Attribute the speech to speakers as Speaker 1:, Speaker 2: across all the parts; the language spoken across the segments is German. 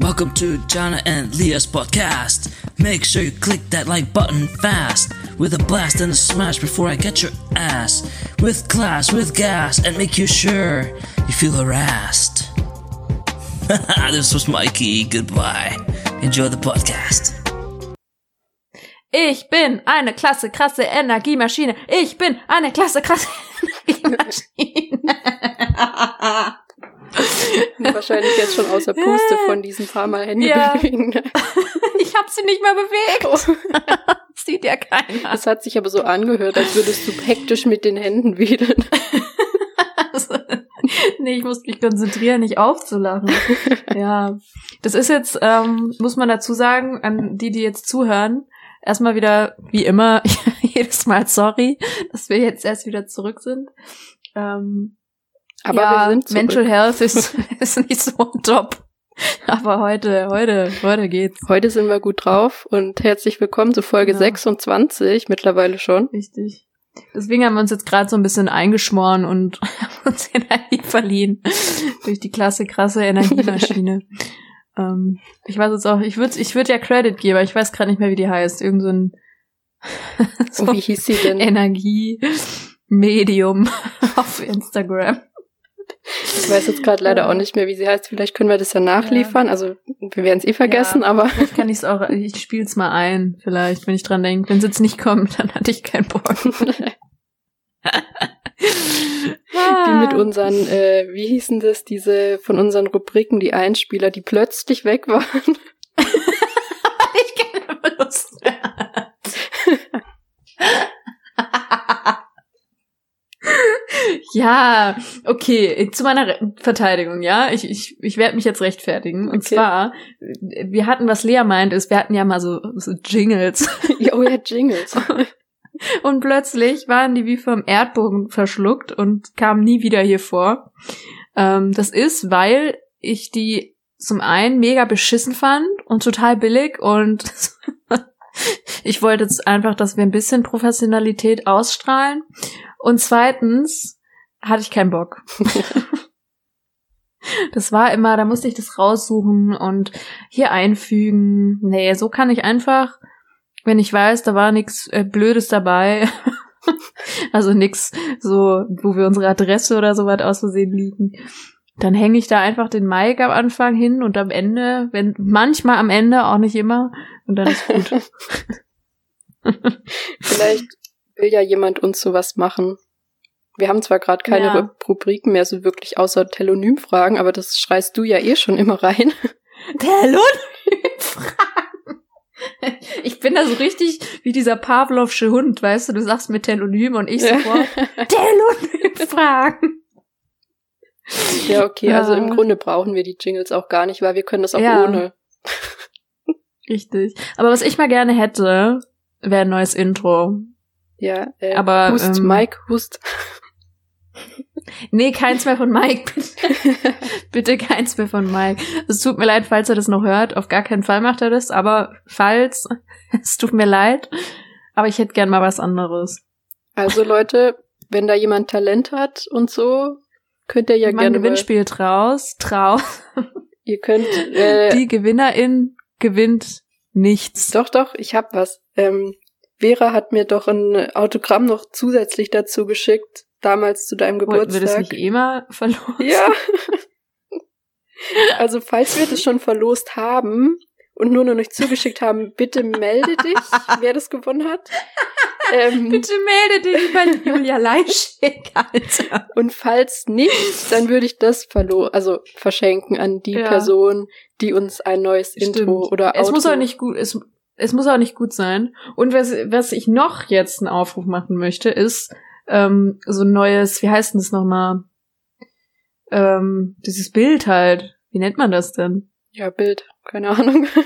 Speaker 1: Welcome to Jana and Leah's podcast. Make sure you click that like button fast. With a blast and a smash before I get your ass. With class, with gas, and make you sure you feel harassed. this was Mikey. Goodbye. Enjoy the podcast.
Speaker 2: Ich bin eine klasse, krasse Energiemaschine. Ich bin eine klasse, krasse Energiemaschine.
Speaker 3: Wahrscheinlich jetzt schon außer Puste von diesen paar Mal Hände
Speaker 2: Ja.
Speaker 3: bewegen.
Speaker 2: Ich habe sie nicht mehr bewegt. Sieht ja keiner.
Speaker 3: Es hat sich aber so angehört, als würdest du hektisch mit den Händen wedeln.
Speaker 2: Also, nee, ich muss mich konzentrieren, nicht aufzulachen. Ja, das ist jetzt, ähm, muss man dazu sagen, an die, die jetzt zuhören, erstmal wieder, wie immer, jedes Mal sorry, dass wir jetzt erst wieder zurück sind. Ähm,
Speaker 3: Aber
Speaker 2: ja,
Speaker 3: wir sind zurück.
Speaker 2: Mental Health ist, ist nicht so top. Aber heute, heute, heute geht's.
Speaker 3: Heute sind wir gut drauf und herzlich willkommen zu Folge
Speaker 2: Ja.
Speaker 3: 26, mittlerweile schon.
Speaker 2: Richtig. Deswegen haben wir uns jetzt gerade so ein bisschen eingeschmoren und haben uns Energie verliehen durch die klasse, krasse Energiemaschine. ähm, ich weiß jetzt auch, ich würde ich würd ja Credit geben, aber ich weiß gerade nicht mehr, wie die heißt. Irgend so ein so
Speaker 3: Oh, wie hieß sie denn?
Speaker 2: Energiemedium auf Instagram.
Speaker 3: Ich weiß jetzt gerade leider auch nicht mehr, wie sie heißt. Vielleicht können wir das ja nachliefern. Also wir werden es eh vergessen,
Speaker 2: Ja.
Speaker 3: aber
Speaker 2: Vielleicht kann ich es auch, ich spiel's mal ein, vielleicht, wenn ich dran denke. Wenn es jetzt nicht kommt, dann hatte ich keinen Bock.
Speaker 3: wie mit unseren, äh, wie hießen das, diese von unseren Rubriken, die Einspieler, die plötzlich weg waren.
Speaker 2: Ich kenne Lust. Ja, okay, zu meiner Re Verteidigung, ja. Ich, ich, ich werde mich jetzt rechtfertigen. Und
Speaker 3: Okay.
Speaker 2: zwar, wir hatten, was Lea meint, ist, wir hatten ja mal so, so Jingles.
Speaker 3: oh ja, Jingles.
Speaker 2: Und plötzlich waren die wie vom Erdbogen verschluckt und kamen nie wieder hier vor. Ähm, das ist, weil ich die zum einen mega beschissen fand und total billig und ich wollte jetzt einfach, dass wir ein bisschen Professionalität ausstrahlen. Und zweitens hatte ich keinen Bock. Das war immer, da musste ich das raussuchen und hier einfügen. Nee, so kann ich einfach, wenn ich weiß, da war nichts äh, Blödes dabei. also nix so, wo wir unsere Adresse oder so weit aus Versehen liegen. Dann hänge ich da einfach den Mic am Anfang hin und am Ende, wenn manchmal am Ende, auch nicht immer, und dann ist gut.
Speaker 3: Vielleicht will ja jemand uns sowas machen. Wir haben zwar gerade keine
Speaker 2: Ja.
Speaker 3: Ru- Rubriken mehr, so wirklich außer Telonymfragen, aber das schreist du ja eh schon immer rein.
Speaker 2: Telonym-Fragen. Ich bin da so richtig wie dieser Pavlovsche Hund, weißt du, du sagst mir Telonym und ich sofort Telonym-Fragen.
Speaker 3: ja, okay, also im. Grunde brauchen wir die Jingles auch gar nicht, weil wir können das auch
Speaker 2: Ja.
Speaker 3: ohne.
Speaker 2: Richtig. Aber was ich mal gerne hätte, wäre ein neues Intro.
Speaker 3: Ja, äh,
Speaker 2: Aber,
Speaker 3: Hust,
Speaker 2: ähm,
Speaker 3: Mike, Hust.
Speaker 2: Nee, keins mehr von Mike, bitte. bitte keins mehr von Mike. Es tut mir leid, falls er das noch hört. Auf gar keinen Fall macht er das, aber falls, es tut mir leid. Aber ich hätte gern mal was anderes.
Speaker 3: Also Leute, wenn da jemand Talent hat und so, könnt ihr ja gerne mal,
Speaker 2: Gewinnspiel draus, trau.
Speaker 3: ihr könnt, äh,
Speaker 2: Die Gewinnerin gewinnt nichts.
Speaker 3: Doch, doch, ich hab was. Ähm, Vera hat mir doch ein Autogramm noch zusätzlich dazu geschickt, damals zu deinem
Speaker 2: Wollten wir das
Speaker 3: Geburtstag.
Speaker 2: nicht eh mal verloren?
Speaker 3: ja. also, falls wir das schon verlost haben und nur noch nicht zugeschickt haben, bitte melde dich, wer das gewonnen hat. Ähm,
Speaker 2: Bitte melde dich bei Julia Leischig, Alter.
Speaker 3: und falls nicht, dann würde ich das verlo also verschenken an die
Speaker 2: Ja.
Speaker 3: Person, die uns ein neues Intro
Speaker 2: Stimmt.
Speaker 3: oder
Speaker 2: Es
Speaker 3: Outro
Speaker 2: muss auch nicht gut, es, es muss auch nicht gut sein. Und was, was ich noch jetzt einen Aufruf machen möchte, ist ähm, so ein neues, wie heißt denn das nochmal? Ähm, dieses Bild halt. Wie nennt man das denn?
Speaker 3: Ja, Bild, keine Ahnung.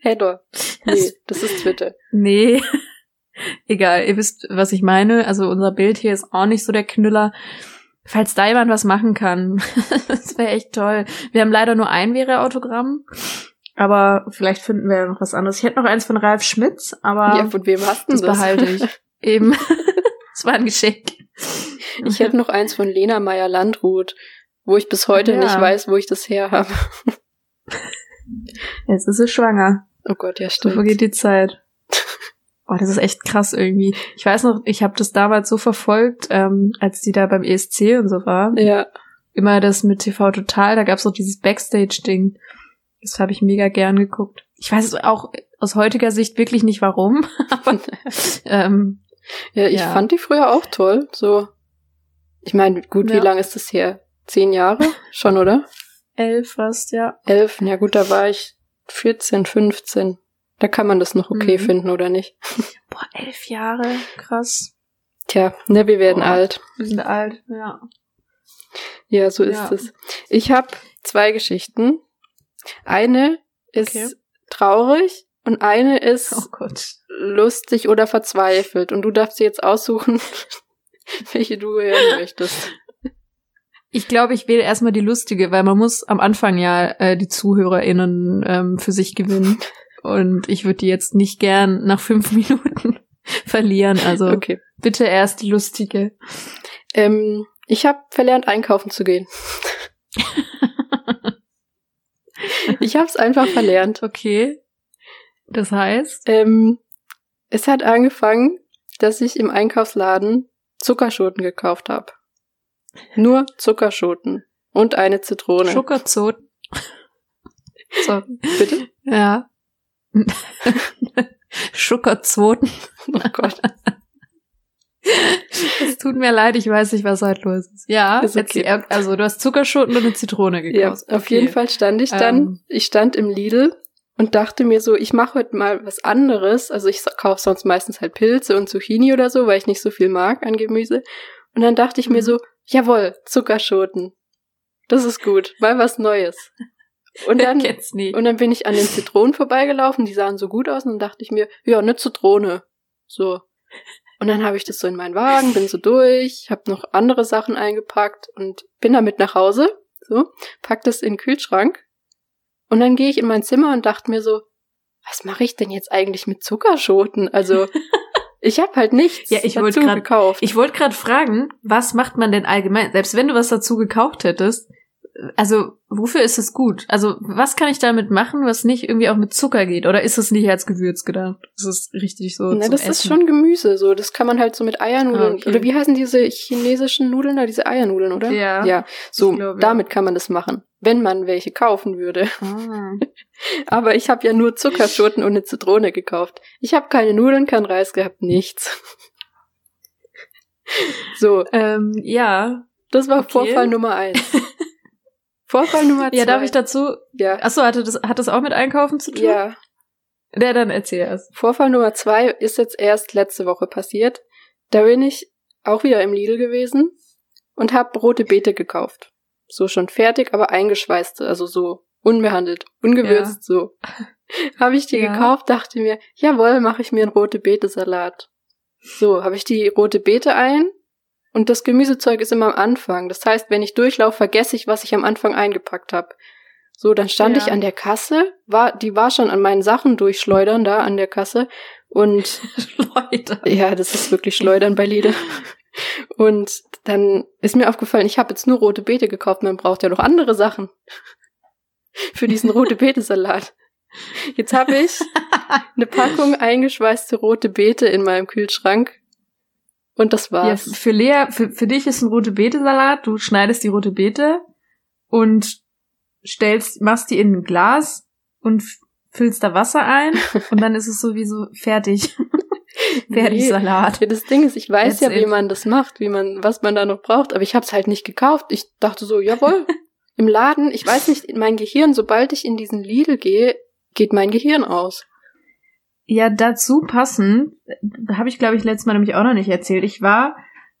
Speaker 3: Header. Nee, das ist Twitter.
Speaker 2: Nee. Egal, ihr wisst, was ich meine. Also unser Bild hier ist auch nicht so der Knüller. Falls da jemand was machen kann, das wäre echt toll. Wir haben leider nur ein Wäre-Autogramm, aber vielleicht finden wir ja noch was anderes. Ich hätte noch eins von Ralf Schmitz, aber
Speaker 3: ja, von wem hast
Speaker 2: das
Speaker 3: das?
Speaker 2: behalte ich. Eben. Das war ein Geschenk.
Speaker 3: Ich hätte noch eins von Lena Meyer-Landrut. wo ich bis heute
Speaker 2: Ja.
Speaker 3: nicht weiß, wo ich das her habe.
Speaker 2: Jetzt ist sie schwanger.
Speaker 3: Oh Gott, ja,
Speaker 2: So
Speaker 3: stimmt.
Speaker 2: vergeht die Zeit. Oh, das ist echt krass irgendwie. Ich weiß noch, ich habe das damals so verfolgt, ähm, als die da beim ESC und so war.
Speaker 3: Ja,
Speaker 2: Immer das mit TV Total, da gab's auch dieses Backstage-Ding. Das habe ich mega gern geguckt. Ich weiß auch aus heutiger Sicht wirklich nicht warum. Aber ähm,
Speaker 3: ja, ich
Speaker 2: Ja.
Speaker 3: fand die früher auch toll. So, ich meine, gut, wie
Speaker 2: Ja.
Speaker 3: lange ist das her? Zehn Jahre? Schon, oder?
Speaker 2: elf fast, ja.
Speaker 3: Elf? Ja gut, da war ich 14, 15. Da kann man das noch okay
Speaker 2: Mhm.
Speaker 3: finden, oder nicht?
Speaker 2: Boah, elf Jahre, krass.
Speaker 3: Tja, ne, wir werden
Speaker 2: Boah.
Speaker 3: alt.
Speaker 2: Wir sind alt, ja.
Speaker 3: Ja, so ist
Speaker 2: Ja.
Speaker 3: es. Ich habe zwei Geschichten. Eine ist
Speaker 2: Okay.
Speaker 3: traurig und eine ist
Speaker 2: Oh Gott.
Speaker 3: Lustig oder verzweifelt. Und du darfst dir jetzt aussuchen, welche du hören möchtest.
Speaker 2: Ich glaube, ich wähle erstmal die lustige, weil man muss am Anfang ja äh, die ZuhörerInnen ähm, für sich gewinnen. Und ich würde die jetzt nicht gern nach fünf Minuten verlieren. Also
Speaker 3: Okay.
Speaker 2: bitte erst die lustige.
Speaker 3: Ähm, ich habe verlernt, einkaufen zu gehen. ich habe es einfach verlernt.
Speaker 2: Okay. Das heißt,
Speaker 3: Ähm, es hat angefangen, dass ich im Einkaufsladen Zuckerschoten gekauft habe. Nur Zuckerschoten und eine Zitrone.
Speaker 2: Schokozot. Sorry.
Speaker 3: Bitte?
Speaker 2: Ja. Schokozoten.
Speaker 3: Oh Gott.
Speaker 2: Es tut mir leid, ich weiß nicht, was heute los ist. Ja,
Speaker 3: Ist
Speaker 2: jetzt
Speaker 3: okay.
Speaker 2: die- also du hast Zuckerschoten und eine Zitrone
Speaker 3: Ja,
Speaker 2: gekauft.
Speaker 3: auf
Speaker 2: Okay.
Speaker 3: jeden Fall stand ich dann,
Speaker 2: Ähm.
Speaker 3: ich stand im Lidl und dachte mir so, ich mache heute mal was anderes. Also ich kaufe sonst meistens halt Pilze und Zucchini oder so, weil ich nicht so viel mag an Gemüse. Und dann dachte ich mir
Speaker 2: Mhm.
Speaker 3: so, jawohl, Zuckerschoten. Das ist gut, mal was Neues. Und dann, und dann bin ich an den Zitronen vorbeigelaufen, die sahen so gut aus und dann dachte ich mir, ja, eine Zitrone. So. Und dann habe ich das so in meinen Wagen, bin so durch, habe noch andere Sachen eingepackt und bin damit nach Hause, so, pack das in den Kühlschrank und dann gehe ich in mein Zimmer und dachte mir so, was mache ich denn jetzt eigentlich mit Zuckerschoten? Also, ich habe halt nichts
Speaker 2: Ja, ich wollte
Speaker 3: dazu
Speaker 2: grad-
Speaker 3: gekauft.
Speaker 2: Ich wollte gerade fragen, was macht man denn allgemein? Selbst wenn du was dazu gekauft hättest, also wofür ist es gut? Also was kann ich damit machen, was nicht irgendwie auch mit Zucker geht? Oder ist es nicht als Gewürz gedacht? Das ist richtig so
Speaker 3: Ne, das
Speaker 2: Essen.
Speaker 3: ist schon Gemüse, so. Das kann man halt so mit Eiernudeln.
Speaker 2: Ah, okay.
Speaker 3: Oder wie heißen diese chinesischen Nudeln da? Diese Eiernudeln, oder?
Speaker 2: Ja.
Speaker 3: Ja, so,
Speaker 2: Ich glaube, ja.
Speaker 3: damit kann man das machen. Wenn man welche kaufen würde.
Speaker 2: Ah.
Speaker 3: Aber ich habe ja nur Zuckerschoten und eine Zitrone gekauft. Ich habe keine Nudeln, kein Reis gehabt, nichts. So,
Speaker 2: Ähm, ja.
Speaker 3: das war
Speaker 2: Okay.
Speaker 3: Vorfall Nummer eins. Vorfall Nummer zwei.
Speaker 2: Ja, darf ich dazu?
Speaker 3: Ja.
Speaker 2: Achso, hatte das, hat das auch mit Einkaufen zu tun?
Speaker 3: Ja.
Speaker 2: Ja, dann erzähl erst.
Speaker 3: Vorfall Nummer zwei ist jetzt erst letzte Woche passiert. Da bin ich auch wieder im Lidl gewesen und habe rote Beete gekauft. So schon fertig, aber eingeschweißte, also so unbehandelt, ungewürzt, so. habe ich die
Speaker 2: Ja.
Speaker 3: gekauft, dachte mir, jawohl, mache ich mir einen rote Beete Salat. So, habe ich die rote Beete ein und das Gemüsezeug ist immer am Anfang. Das heißt, wenn ich durchlaufe, vergesse ich, was ich am Anfang eingepackt habe. So, dann stand
Speaker 2: Ja.
Speaker 3: ich an der Kasse, war, die war schon an meinen Sachen durchschleudern da an der Kasse und
Speaker 2: Leute.
Speaker 3: ja, das ist wirklich Schleudern bei Lidl. Und dann ist mir aufgefallen, ich habe jetzt nur rote Beete gekauft, man braucht ja noch andere Sachen für diesen rote Beete Salat. Jetzt habe ich eine Packung eingeschweißte rote Beete in meinem Kühlschrank und das
Speaker 2: Ja,
Speaker 3: war's.
Speaker 2: für Lea, für, für dich ist ein rote Beete-Salat. Du schneidest die rote Beete und stellst, machst die in ein Glas und füllst da Wasser ein und dann ist es sowieso fertig. fertig
Speaker 3: Nee.
Speaker 2: Salat.
Speaker 3: Ja, das Ding ist, ich weiß
Speaker 2: That's
Speaker 3: ja, wie
Speaker 2: it.
Speaker 3: man das macht, wie man, was man da noch braucht, aber ich habe es halt nicht gekauft. Ich dachte so, jawohl, im Laden, ich weiß nicht, mein Gehirn, sobald ich in diesen Lidl gehe, geht mein Gehirn aus.
Speaker 2: Ja, dazu passend, habe ich glaube ich letztes Mal nämlich auch noch nicht erzählt. Ich war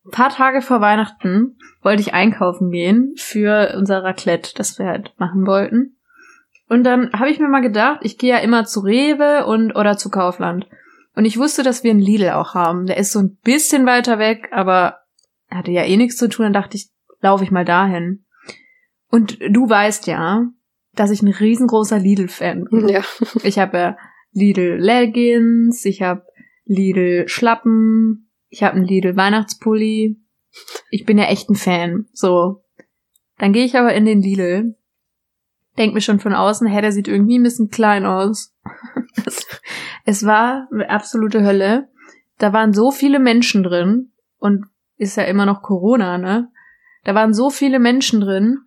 Speaker 2: ein paar Tage vor Weihnachten, wollte ich einkaufen gehen für unser Raclette, das wir halt machen wollten. Und dann habe ich mir mal gedacht, ich gehe ja immer zu Rewe und oder zu Kaufland. Und ich wusste, dass wir einen Lidl auch haben. Der ist so ein bisschen weiter weg, aber hatte ja eh nichts zu tun. Dann dachte ich, laufe ich mal dahin. Und du weißt ja, dass ich ein riesengroßer Lidl-Fan bin.
Speaker 3: Ja.
Speaker 2: Ich habe ja Lidl Leggings, ich habe Lidl Schlappen, ich habe einen Lidl Weihnachtspulli. Ich bin ja echt ein Fan. So. Dann gehe ich aber in den Lidl, denk mir schon von außen, hä, der sieht irgendwie ein bisschen klein aus. es, war absolute Hölle. Da waren so viele Menschen drin und ist ja immer noch Corona, ne? Da waren so viele Menschen drin.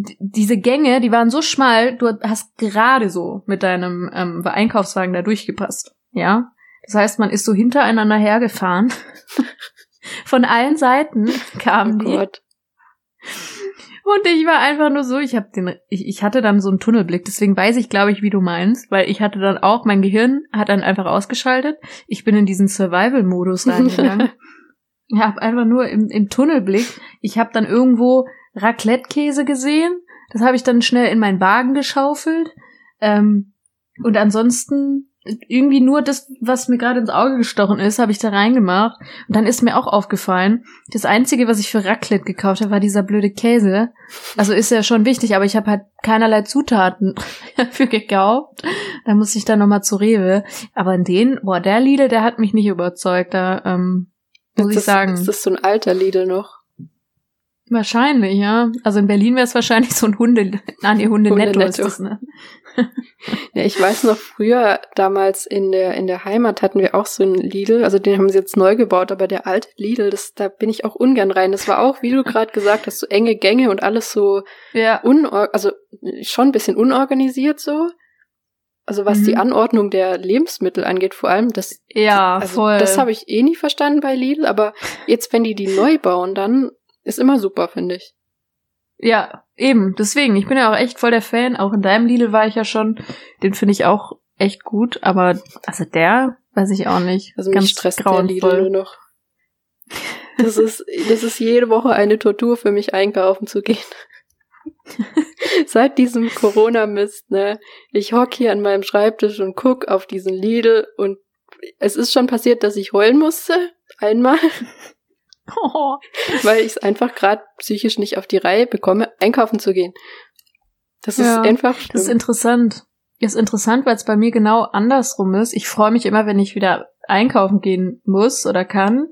Speaker 2: Diese Gänge, die waren so schmal, du hast gerade so mit deinem ähm, Einkaufswagen da durchgepasst, ja? Das heißt, man ist so hintereinander hergefahren. Von allen Seiten kamen
Speaker 3: Oh
Speaker 2: die.
Speaker 3: Gott.
Speaker 2: Und ich war einfach nur so, ich habe den, ich, ich hatte dann so einen Tunnelblick, deswegen weiß ich, glaube ich, wie du meinst, weil ich hatte dann auch, mein Gehirn hat dann einfach ausgeschaltet. Ich bin in diesen Survival-Modus reingegangen. ich habe einfach nur im, im Tunnelblick, ich habe dann irgendwo Raclette-Käse gesehen, das habe ich dann schnell in meinen Wagen geschaufelt. Ähm, und ansonsten irgendwie nur das, was mir gerade ins Auge gestochen ist, habe ich da reingemacht. Und dann ist mir auch aufgefallen, das Einzige, was ich für Raclette gekauft habe, war dieser blöde Käse. Also ist ja schon wichtig, aber ich habe halt keinerlei Zutaten dafür gekauft. Da muss ich dann nochmal zu Rewe. Aber in den, boah, der Lidl, der hat mich nicht überzeugt. Da ähm, muss
Speaker 3: ist
Speaker 2: ich
Speaker 3: das,
Speaker 2: sagen.
Speaker 3: Ist das so ein alter Lidl noch?
Speaker 2: Wahrscheinlich, ja. Also in Berlin wäre es wahrscheinlich so ein Hunde, ah nee, Hunde netto ist das, ne?
Speaker 3: Ja, ich weiß noch früher, damals in der, in der Heimat hatten wir auch so einen Lidl, also den haben sie jetzt neu gebaut, aber der alte Lidl, das, da bin ich auch ungern rein. Das war auch, wie du gerade gesagt hast, so enge Gänge und alles so
Speaker 2: Ja.
Speaker 3: unor also schon ein bisschen unorganisiert so. Also was
Speaker 2: Mhm.
Speaker 3: die Anordnung der Lebensmittel angeht, vor allem, das,
Speaker 2: Ja,
Speaker 3: also
Speaker 2: voll.
Speaker 3: das habe ich eh nie verstanden bei Lidl, aber jetzt, wenn die die neu bauen, dann ist immer super, finde ich.
Speaker 2: Ja, eben. Deswegen, ich bin ja auch echt voll der Fan. Auch in deinem Lidl war ich ja schon. Den finde ich auch echt gut. Aber also der, weiß ich auch nicht.
Speaker 3: Also mich stresst der Lidl
Speaker 2: grauenvoll.
Speaker 3: nur noch. Das ist, das ist jede Woche eine Tortur für mich, einkaufen zu gehen. Seit diesem Corona-Mist, ne? Ich hock hier an meinem Schreibtisch und guck auf diesen Lidl und es ist schon passiert, dass ich heulen musste. Einmal,
Speaker 2: Oh.
Speaker 3: weil ich es einfach gerade psychisch nicht auf die Reihe bekomme, einkaufen zu gehen. Das
Speaker 2: Ja,
Speaker 3: ist einfach
Speaker 2: Das ist
Speaker 3: schlimm.
Speaker 2: interessant. Das ist interessant, weil es bei mir genau andersrum ist. Ich freue mich immer, wenn ich wieder einkaufen gehen muss oder kann,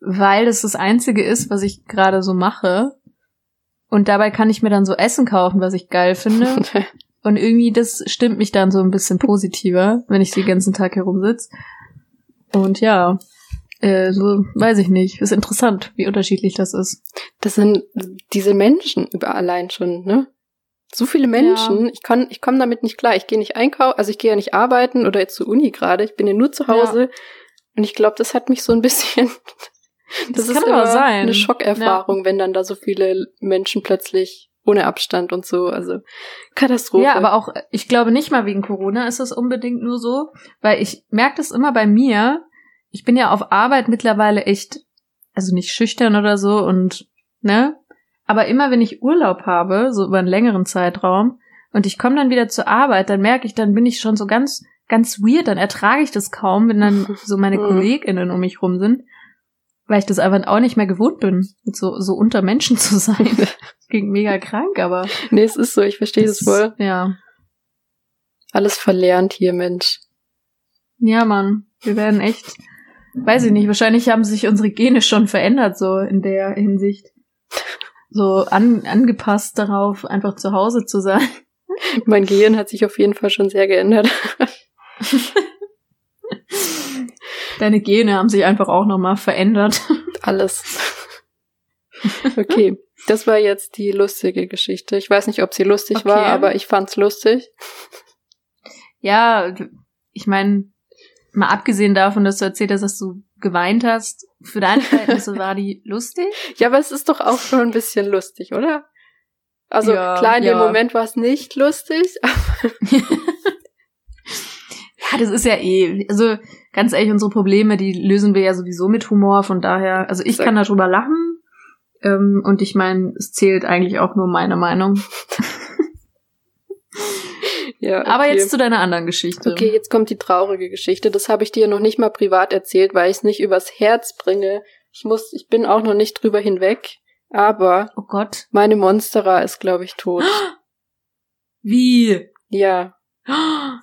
Speaker 2: weil das das Einzige ist, was ich gerade so mache. Und dabei kann ich mir dann so Essen kaufen, was ich geil finde. Und irgendwie, das stimmt mich dann so ein bisschen positiver, wenn ich den ganzen Tag herumsitz. Und ja, äh, so weiß ich nicht. Ist interessant, wie unterschiedlich das ist.
Speaker 3: Das sind diese Menschen über allein schon, ne? So viele Menschen, ich kann, ich komme damit nicht klar. Ich gehe nicht einkaufen, also ich gehe ja nicht arbeiten oder jetzt zur Uni gerade. Ich bin ja nur zu Hause. Und ich glaube, das hat mich so ein bisschen. Das,
Speaker 2: Das
Speaker 3: ist
Speaker 2: kann aber
Speaker 3: immer
Speaker 2: sein.
Speaker 3: eine Schockerfahrung, wenn dann da so viele Menschen plötzlich ohne Abstand und so. Also Katastrophe.
Speaker 2: Ja, aber auch, ich glaube nicht mal wegen Corona ist es unbedingt nur so, weil ich merke das immer bei mir. Ich bin ja auf Arbeit mittlerweile echt, also nicht schüchtern oder so und, ne? Aber immer wenn ich Urlaub habe, so über einen längeren Zeitraum, und ich komme dann wieder zur Arbeit, dann merke ich, dann bin ich schon so ganz, ganz weird, dann ertrage ich das kaum, wenn dann so meine
Speaker 3: Mhm.
Speaker 2: KollegInnen um mich rum sind, weil ich das einfach auch nicht mehr gewohnt bin, mit so, so unter Menschen zu sein. Klingt mega krank, aber.
Speaker 3: nee, es ist so, ich verstehe das voll.
Speaker 2: Ja.
Speaker 3: Alles verlernt hier, Mensch.
Speaker 2: Ja, Mann, wir werden echt, weiß ich nicht, wahrscheinlich haben sich unsere Gene schon verändert, so in der Hinsicht. So an, angepasst darauf, einfach zu Hause zu sein.
Speaker 3: Mein Gehirn hat sich auf jeden Fall schon sehr geändert.
Speaker 2: Deine Gene haben sich einfach auch nochmal verändert.
Speaker 3: Alles. Okay, das war jetzt die lustige Geschichte. Ich weiß nicht, ob sie lustig
Speaker 2: Okay.
Speaker 3: war, aber ich fand's lustig.
Speaker 2: Ja, ich meine, mal abgesehen davon, dass du erzählt hast, dass du geweint hast, für deine Verhältnisse war die lustig?
Speaker 3: Ja, aber es ist doch auch schon ein bisschen lustig, oder? Also
Speaker 2: Ja,
Speaker 3: klar, in dem
Speaker 2: ja.
Speaker 3: Moment war es nicht lustig.
Speaker 2: Ja, das ist ja eh, also ganz ehrlich, unsere Probleme, die lösen wir ja sowieso mit Humor, von daher, also ich
Speaker 3: Exakt.
Speaker 2: kann darüber lachen ähm, und ich meine, es zählt eigentlich auch nur meine Meinung.
Speaker 3: Ja, okay.
Speaker 2: Aber jetzt zu deiner anderen Geschichte.
Speaker 3: Okay, jetzt kommt die traurige Geschichte. Das habe ich dir noch nicht mal privat erzählt, weil ich es nicht übers Herz bringe. Ich muss, ich bin auch noch nicht drüber hinweg. Aber
Speaker 2: Oh Gott.
Speaker 3: meine Monstera ist, glaube ich, tot.
Speaker 2: Wie?
Speaker 3: ja.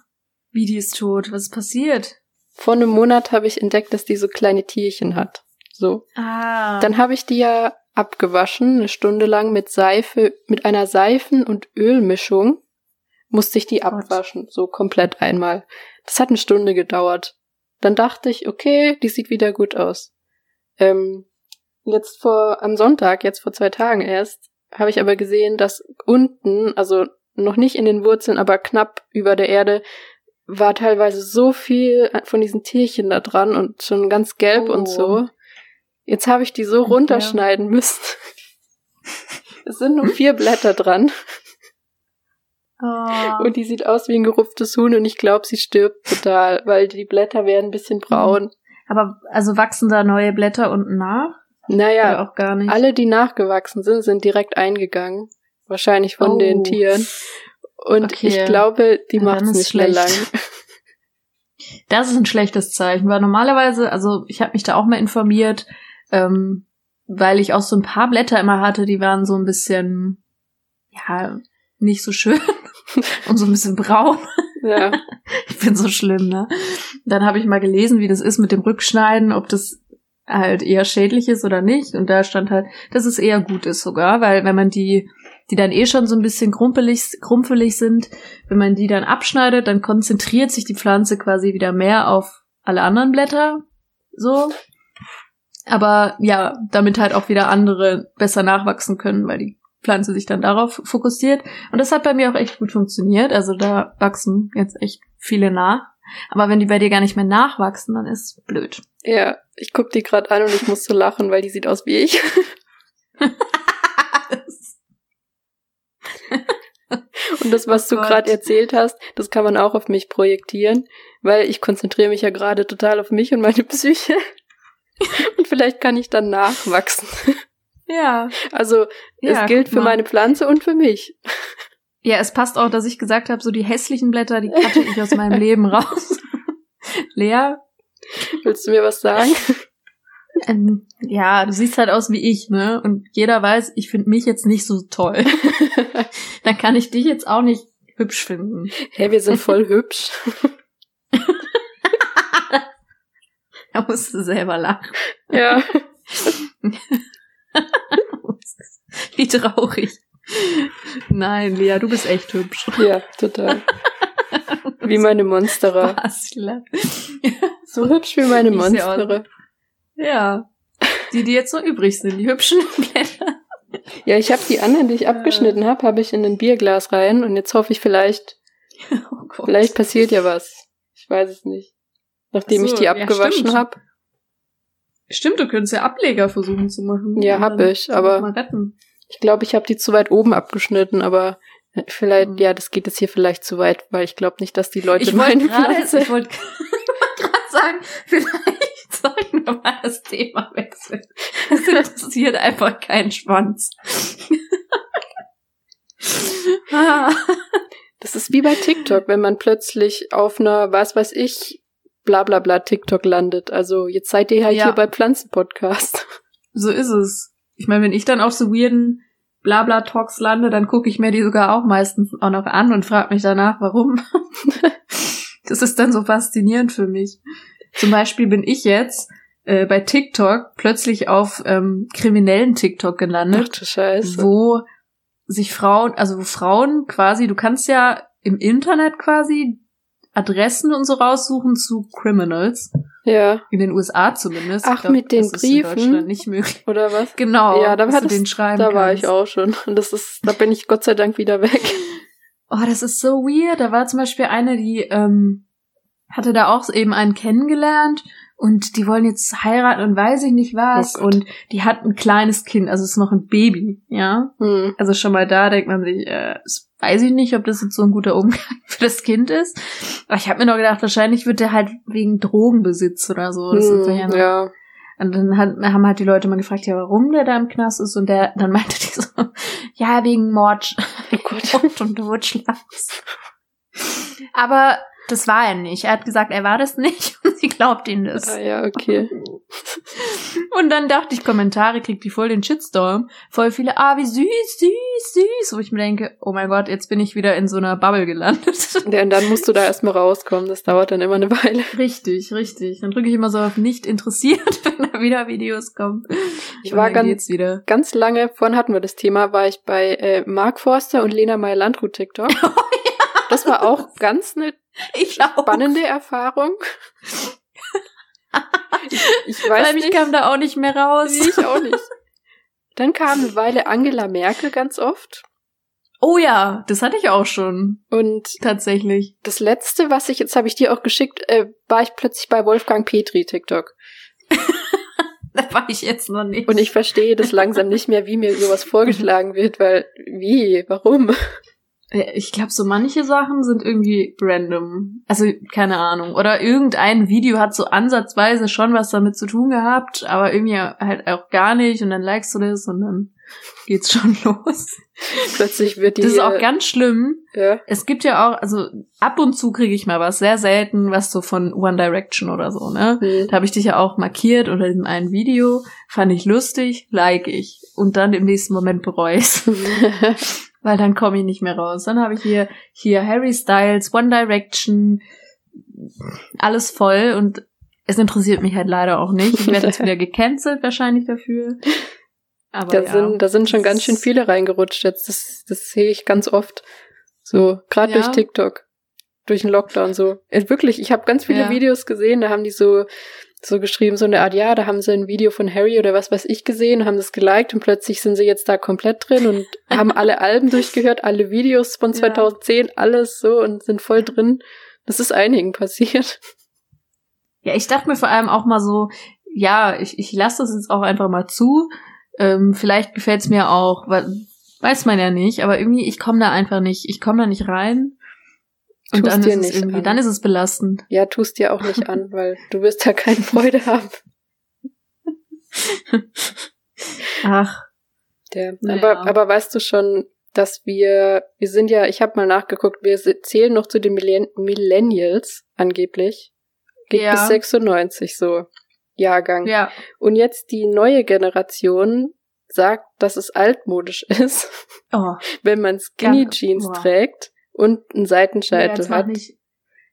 Speaker 2: Wie die ist tot? Was ist passiert?
Speaker 3: Vor einem Monat habe ich entdeckt, dass die so kleine Tierchen hat. So.
Speaker 2: Ah.
Speaker 3: Dann habe ich die ja abgewaschen, eine Stunde lang mit Seife, mit einer Seifen- und Ölmischung musste ich die abwaschen, so komplett einmal. Das hat eine Stunde gedauert. Dann dachte ich, okay, die sieht wieder gut aus. Ähm, jetzt vor, am Sonntag, jetzt vor zwei Tagen erst, habe ich aber gesehen, dass unten, also noch nicht in den Wurzeln, aber knapp über der Erde, war teilweise so viel von diesen Tierchen da dran und schon ganz gelb
Speaker 2: Oh.
Speaker 3: und so. Jetzt habe ich die so runterschneiden müssen. es sind nur vier Blätter dran
Speaker 2: Oh.
Speaker 3: und die sieht aus wie ein gerupftes Huhn und ich glaube, sie stirbt total, weil die Blätter werden ein bisschen braun.
Speaker 2: Aber also wachsen da neue Blätter unten nach?
Speaker 3: Naja,
Speaker 2: Oder auch gar nicht?
Speaker 3: alle, die nachgewachsen sind, sind direkt eingegangen. Wahrscheinlich von
Speaker 2: Oh.
Speaker 3: den Tieren. Und
Speaker 2: Okay.
Speaker 3: ich glaube, die macht es nicht mehr lang.
Speaker 2: schlecht. Das ist ein schlechtes Zeichen, weil normalerweise, also ich habe mich da auch mal informiert, ähm, weil ich auch so ein paar Blätter immer hatte, die waren so ein bisschen, ja, nicht so schön und so ein bisschen braun.
Speaker 3: Ja.
Speaker 2: Ich bin so schlimm, ne? Dann habe ich mal gelesen, wie das ist mit dem Rückschneiden, ob das halt eher schädlich ist oder nicht. Und da stand halt, dass es eher gut ist sogar, weil wenn man die, die dann eh schon so ein bisschen krumpelig, krumpelig sind, wenn man die dann abschneidet, dann konzentriert sich die Pflanze quasi wieder mehr auf alle anderen Blätter. So. Aber ja, damit halt auch wieder andere besser nachwachsen können, weil die Pflanze sich dann darauf fokussiert. Und das hat bei mir auch echt gut funktioniert. Also da wachsen jetzt echt viele nach. Aber wenn die bei dir gar nicht mehr nachwachsen, dann ist blöd.
Speaker 3: Ja, ich guck die gerade an und ich musste lachen, weil die sieht aus wie ich. Und das, was
Speaker 2: Oh
Speaker 3: du gerade erzählt hast, das kann man auch auf mich projektieren, weil ich konzentriere mich ja gerade total auf mich und meine Psyche. Und vielleicht kann ich dann nachwachsen.
Speaker 2: Ja.
Speaker 3: Also
Speaker 2: Ja,
Speaker 3: es gilt für meine Pflanze und für mich.
Speaker 2: Ja, es passt auch, dass ich gesagt habe, so die hässlichen Blätter, die cutte ich aus meinem Leben raus. Lea,
Speaker 3: Willst du mir was sagen?
Speaker 2: ähm, ja, du siehst halt aus wie ich, ne? Und jeder weiß, ich finde mich jetzt nicht so toll. Dann kann ich dich jetzt auch nicht hübsch finden.
Speaker 3: hey, wir sind voll hübsch.
Speaker 2: Da musst du selber lachen.
Speaker 3: Ja.
Speaker 2: Wie traurig. Nein, Lea, du bist echt hübsch.
Speaker 3: Ja, total. Wie meine Monsterer. So hübsch wie meine Monsterer.
Speaker 2: Ja. Die, die jetzt noch übrig sind, die hübschen Blätter.
Speaker 3: Ja, ich habe die anderen, die ich abgeschnitten habe, habe ich in ein Bierglas rein und jetzt hoffe ich vielleicht,
Speaker 2: Oh
Speaker 3: vielleicht passiert ja was. Ich weiß es nicht. Nachdem
Speaker 2: Ach
Speaker 3: ich
Speaker 2: so,
Speaker 3: die
Speaker 2: ja,
Speaker 3: abgewaschen
Speaker 2: stimmt.
Speaker 3: habe.
Speaker 2: Stimmt, du könntest ja Ableger versuchen zu machen.
Speaker 3: Ja, hab ich, aber-. Ich glaube, ich habe die zu weit oben abgeschnitten, aber vielleicht,
Speaker 2: Mhm.
Speaker 3: ja, das geht jetzt hier vielleicht zu weit, weil ich glaube nicht, dass die Leute
Speaker 2: Ich wollte
Speaker 3: meine
Speaker 2: gerade
Speaker 3: Pflanze-
Speaker 2: ich wollte gerade sagen, vielleicht sollten wir mal das Thema wechseln. Es interessiert einfach keinen Schwanz. ah.
Speaker 3: Das ist wie bei TikTok, wenn man plötzlich auf einer, was weiß ich, bla bla bla TikTok landet. Also jetzt seid ihr halt
Speaker 2: Ja.
Speaker 3: hier bei Pflanzenpodcast.
Speaker 2: So ist es. Ich meine, wenn ich dann auf so weirden Blabla-Talks lande, dann gucke ich mir die sogar auch meistens auch noch an und frage mich danach, warum. das ist dann so faszinierend für mich. Zum Beispiel bin ich jetzt äh, bei TikTok plötzlich auf ähm, kriminellen TikTok
Speaker 3: Ach
Speaker 2: gelandet,
Speaker 3: Scheiße.
Speaker 2: wo sich Frauen, also wo Frauen quasi, du kannst ja im Internet quasi Adressen und so raussuchen zu Criminals.
Speaker 3: Ja.
Speaker 2: In den USA zumindest.
Speaker 3: Ach,
Speaker 2: glaub,
Speaker 3: mit den
Speaker 2: das ist in
Speaker 3: Briefen?
Speaker 2: Deutschland nicht möglich.
Speaker 3: Oder was?
Speaker 2: Genau.
Speaker 3: Ja, da war
Speaker 2: du
Speaker 3: das-
Speaker 2: den schreiben
Speaker 3: Da war
Speaker 2: kannst.
Speaker 3: ich auch schon. Und das ist, da bin ich Gott sei Dank wieder weg.
Speaker 2: Oh, das ist so weird. Da war zum Beispiel eine, die ähm, hatte da auch eben einen kennengelernt und die wollen jetzt heiraten und weiß ich nicht was.
Speaker 3: Oh
Speaker 2: und die hat ein kleines Kind, also ist noch ein Baby, ja.
Speaker 3: Hm.
Speaker 2: Also schon mal da denkt man sich, äh, weiß ich nicht, ob das jetzt so ein guter Umgang für das Kind ist. Aber ich habe mir noch gedacht, wahrscheinlich wird der halt wegen Drogenbesitz oder so.
Speaker 3: Hm, ja.
Speaker 2: Und dann hat, haben halt die Leute mal gefragt, ja, warum der da im Knast ist. Und der, dann meinte die so, ja, wegen Mord,
Speaker 3: Oh.
Speaker 2: Mord und Totschlags. Aber das war er nicht. Er hat gesagt, er war das nicht und sie glaubt ihm das.
Speaker 3: Ah ja, okay.
Speaker 2: Und dann dachte ich, Kommentare kriegt die voll den Shitstorm. Voll viele, ah, wie süß, süß, süß. Wo ich mir denke, oh mein Gott, jetzt bin ich wieder in so einer Bubble gelandet.
Speaker 3: Ja, und dann musst du da erstmal rauskommen. Das dauert dann immer eine Weile.
Speaker 2: Richtig, richtig. Dann drücke ich immer so auf nicht interessiert, wenn da wieder Videos kommen.
Speaker 3: Ich
Speaker 2: Und
Speaker 3: war ganz, ganz lange, vorhin hatten wir das Thema, war ich bei äh, Mark Forster und Lena Meyer-Landrut TikTok. Das war auch ganz eine
Speaker 2: Ich auch.
Speaker 3: spannende Erfahrung. Ich, ich
Speaker 2: Weil
Speaker 3: weiß
Speaker 2: mich
Speaker 3: nicht,
Speaker 2: kam da auch nicht mehr raus.
Speaker 3: ich auch nicht. Dann kam eine Weile Angela Merkel ganz oft.
Speaker 2: Oh ja, das hatte ich auch schon.
Speaker 3: Und
Speaker 2: Tatsächlich.
Speaker 3: das letzte, was ich, jetzt habe ich dir auch geschickt, äh, war ich plötzlich bei Wolfgang Petri TikTok.
Speaker 2: Da war ich jetzt noch nicht.
Speaker 3: Und ich verstehe das langsam nicht mehr, wie mir sowas vorgeschlagen wird, weil, wie, warum?
Speaker 2: Äh, Ich glaube, so manche Sachen sind irgendwie random. Also, keine Ahnung. Oder irgendein Video hat so ansatzweise schon was damit zu tun gehabt, aber irgendwie halt auch gar nicht. Und dann likest du das und dann geht's schon los.
Speaker 3: Plötzlich wird die.
Speaker 2: Das ist auch ganz schlimm.
Speaker 3: ja.
Speaker 2: Es gibt ja auch, also ab und zu kriege ich mal was, sehr selten, was so von One Direction oder so, ne?
Speaker 3: Hm.
Speaker 2: Da habe ich dich ja auch markiert unter diesem einen Video, fand ich lustig, like ich. Und dann im nächsten Moment bereue ich's, weil dann komme ich nicht mehr raus. Dann habe ich hier, hier Harry Styles, One Direction, alles voll und es interessiert mich halt leider auch nicht. Ich werde jetzt wieder gecancelt wahrscheinlich dafür. Aber
Speaker 3: Da
Speaker 2: ja.
Speaker 3: sind, da sind schon ganz schön viele reingerutscht jetzt. Das, das sehe ich ganz oft. So, gerade
Speaker 2: Ja.
Speaker 3: durch TikTok. Durch den Lockdown so. Äh, wirklich, ich habe ganz viele
Speaker 2: Ja.
Speaker 3: Videos gesehen, da haben die so, so geschrieben, so eine Art, ja, da haben sie ein Video von Harry oder was weiß ich gesehen, haben das geliked und plötzlich sind sie jetzt da komplett drin und haben alle Alben durchgehört, alle Videos von
Speaker 2: Ja.
Speaker 3: 2010, alles so und sind voll drin. Das ist einigen passiert.
Speaker 2: Ja, ich dachte mir vor allem auch mal so, ja, ich, ich lasse das jetzt auch einfach mal zu. Ähm, vielleicht gefällt's mir auch, weiß man ja nicht, aber irgendwie, ich komme da einfach nicht, ich komme da nicht rein. Und dann
Speaker 3: dir
Speaker 2: ist es irgendwie,
Speaker 3: an.
Speaker 2: dann ist es belastend.
Speaker 3: Ja, tust dir auch nicht an, weil du wirst da keine Freude haben.
Speaker 2: Ach, Naja.
Speaker 3: aber, aber weißt du schon, dass wir, wir sind ja, ich habe mal nachgeguckt, wir zählen noch zu den Millenn Millennials angeblich. Geht
Speaker 2: Ja.
Speaker 3: bis 96 so. Jahrgang.
Speaker 2: ja.
Speaker 3: Und jetzt die neue Generation sagt, dass es altmodisch ist,
Speaker 2: Oh,
Speaker 3: wenn man Skinny Jeans
Speaker 2: boah.
Speaker 3: trägt und einen Seitenscheitel
Speaker 2: mach
Speaker 3: hat.
Speaker 2: nicht.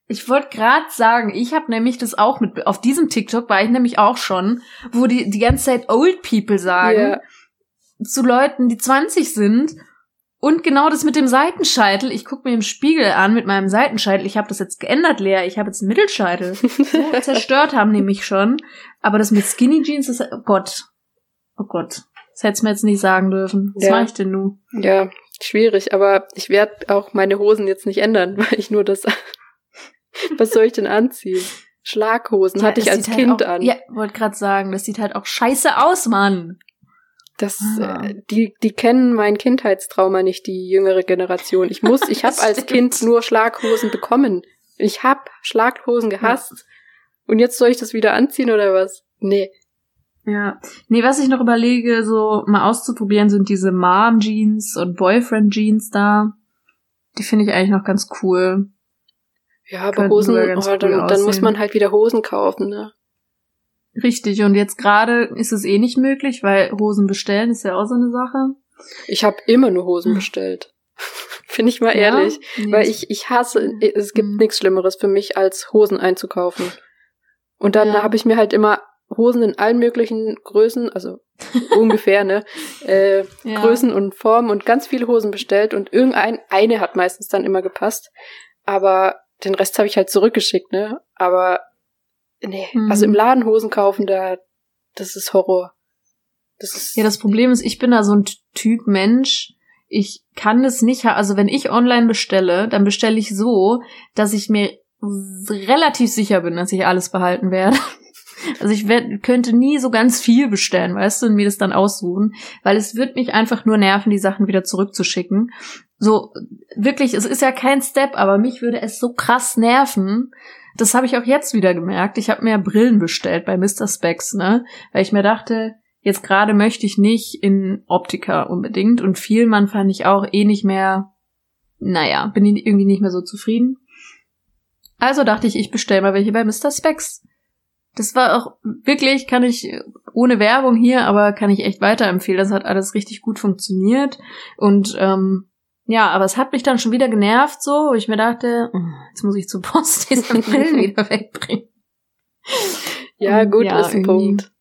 Speaker 2: Ich wollte gerade sagen, ich habe nämlich das auch mit, auf diesem TikTok war ich nämlich auch schon, wo die die ganze Zeit Old People sagen,
Speaker 3: Ja,
Speaker 2: zu Leuten, die 20 sind. Und genau das mit dem Seitenscheitel. Ich gucke mir im Spiegel an mit meinem Seitenscheitel. Ich habe das jetzt geändert, Lea. Ich habe jetzt einen Mittelscheitel. So zerstört haben mich schon. Aber das mit Skinny Jeans ist... Oh Gott. Oh Gott. Das hättest du mir jetzt nicht sagen dürfen. Was
Speaker 3: Ja.
Speaker 2: mach ich denn nun?
Speaker 3: ja, schwierig, aber ich werde auch meine Hosen jetzt nicht ändern, weil ich nur das. Was soll ich denn anziehen? Schlaghosen hatte ich als
Speaker 2: sieht
Speaker 3: Kind
Speaker 2: halt auch,
Speaker 3: an.
Speaker 2: Ja, wollte gerade sagen, das sieht halt auch scheiße aus, Mann.
Speaker 3: Das,
Speaker 2: Ah.
Speaker 3: äh, die, die kennen mein Kindheitstrauma nicht, die jüngere Generation. Ich muss, ich habe als. Kind nur Schlaghosen bekommen. Ich hab Schlaghosen gehasst. Und jetzt soll ich das wieder anziehen oder was? Nee.
Speaker 2: Ja. Nee, was ich noch überlege, so mal auszuprobieren, sind diese Mom-Jeans und Boyfriend-Jeans da. Die finde ich eigentlich noch ganz cool.
Speaker 3: Ja, aber
Speaker 2: Könnten
Speaker 3: Hosen, oh,
Speaker 2: cool
Speaker 3: dann, dann muss man halt wieder Hosen kaufen, ne?
Speaker 2: Richtig, und jetzt gerade ist es eh nicht möglich, weil Hosen bestellen ist ja auch so eine Sache.
Speaker 3: Ich habe immer nur Hosen bestellt. Finde ich mal ehrlich.
Speaker 2: Ja?
Speaker 3: Weil ich, ich hasse, es gibt
Speaker 2: Mhm.
Speaker 3: nichts Schlimmeres für mich, als Hosen einzukaufen. Und dann
Speaker 2: Ja.
Speaker 3: habe ich mir halt immer Hosen in allen möglichen Größen, also ungefähr, ne, äh,
Speaker 2: Ja.
Speaker 3: Größen und Formen und ganz viele Hosen bestellt und irgendein, eine hat meistens dann immer gepasst. Aber den Rest habe ich halt zurückgeschickt, ne? Aber nee,
Speaker 2: Mhm.
Speaker 3: also im Laden Hosen kaufen, da, das ist Horror. Das ist,
Speaker 2: Ja, das Problem ist, ich bin da so ein Typ Mensch. Ich kann es nicht, also wenn ich online bestelle, dann bestelle ich so, dass ich mir relativ sicher bin, dass ich alles behalten werde. Also ich werd, könnte nie so ganz viel bestellen, weißt du, und mir das dann aussuchen, weil es wird mich einfach nur nerven, die Sachen wieder zurückzuschicken. So, wirklich, es ist ja kein Step, aber mich würde es so krass nerven. Das habe ich auch jetzt wieder gemerkt. Ich habe mir Brillen bestellt bei Mr. Specs, ne? Weil ich mir dachte, jetzt gerade möchte ich nicht in Optika unbedingt und Vielmann fand ich auch eh nicht mehr, naja, bin irgendwie nicht mehr so zufrieden. Also dachte ich, ich bestelle mal welche bei Mr. Specs. Das war auch wirklich, kann ich ohne Werbung hier, aber kann ich echt weiterempfehlen. Das hat alles richtig gut funktioniert. Und ähm, ja, aber es hat mich dann schon wieder genervt, so, wo ich mir dachte, oh, jetzt muss ich zur Post diese Brillen wieder wegbringen.
Speaker 3: Ja, gut,
Speaker 2: ja,
Speaker 3: ist ein Punkt.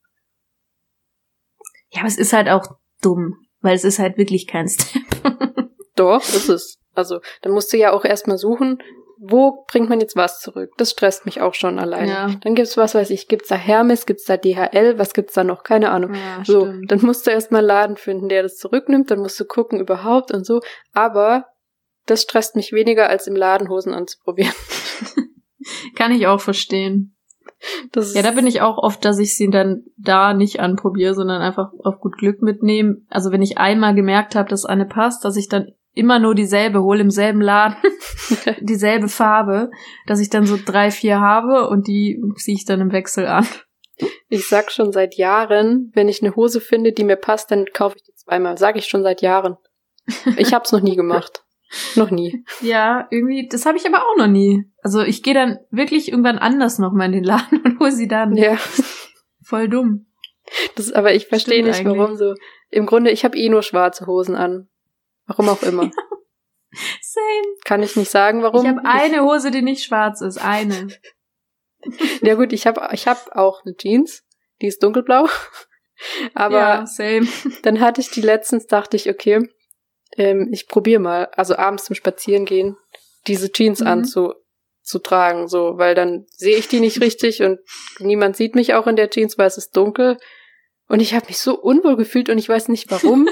Speaker 2: Ja, aber es ist halt auch dumm, weil es ist halt wirklich kein Step.
Speaker 3: Doch, ist es. Also, dann musst du ja auch erstmal suchen, wo bringt man jetzt was zurück? Das stresst mich auch schon alleine.
Speaker 2: Ja.
Speaker 3: Dann gibt's was weiß ich, gibt's da Hermes, gibt's da DHL, was gibt's da noch? Keine Ahnung.
Speaker 2: Ja,
Speaker 3: So,
Speaker 2: stimmt.
Speaker 3: dann musst du erstmal einen Laden finden, der das zurücknimmt, dann musst du gucken überhaupt und so. Aber das stresst mich weniger, als im Laden Hosen anzuprobieren.
Speaker 2: Kann ich auch verstehen.
Speaker 3: Das
Speaker 2: Ja, da bin ich auch oft, dass ich sie dann da nicht anprobiere, sondern einfach auf gut Glück mitnehme. Also wenn ich einmal gemerkt habe, dass eine passt, dass ich dann immer nur dieselbe hole im selben Laden, dieselbe Farbe, dass ich dann so drei, vier habe und die ziehe ich dann im Wechsel an.
Speaker 3: Ich sag schon seit Jahren, wenn ich eine Hose finde, die mir passt, dann kaufe ich die zweimal. Sag ich schon seit Jahren. Ich hab's noch nie gemacht. Noch nie.
Speaker 2: Ja, irgendwie, das habe ich aber auch noch nie. Also ich gehe dann wirklich irgendwann anders nochmal in den Laden und hole sie dann.
Speaker 3: Ja.
Speaker 2: Voll dumm.
Speaker 3: Das, aber ich verstehe nicht, warum so. Im Grunde, ich habe eh nur schwarze Hosen an. Warum auch immer.
Speaker 2: Same.
Speaker 3: Kann ich nicht sagen, warum.
Speaker 2: Ich habe eine Hose, die nicht schwarz ist. Eine.
Speaker 3: Ja gut, ich habe ich hab auch eine Jeans, die ist dunkelblau. Aber
Speaker 2: ja, same.
Speaker 3: dann hatte ich die letztens, dachte ich, okay, ähm, ich probiere mal, also abends zum Spazierengehen, diese Jeans
Speaker 2: Mhm.
Speaker 3: anzu zu tragen, so, weil dann sehe ich die nicht richtig und niemand sieht mich auch in der Jeans, weil es ist dunkel. Und ich habe mich so unwohl gefühlt und ich weiß nicht warum.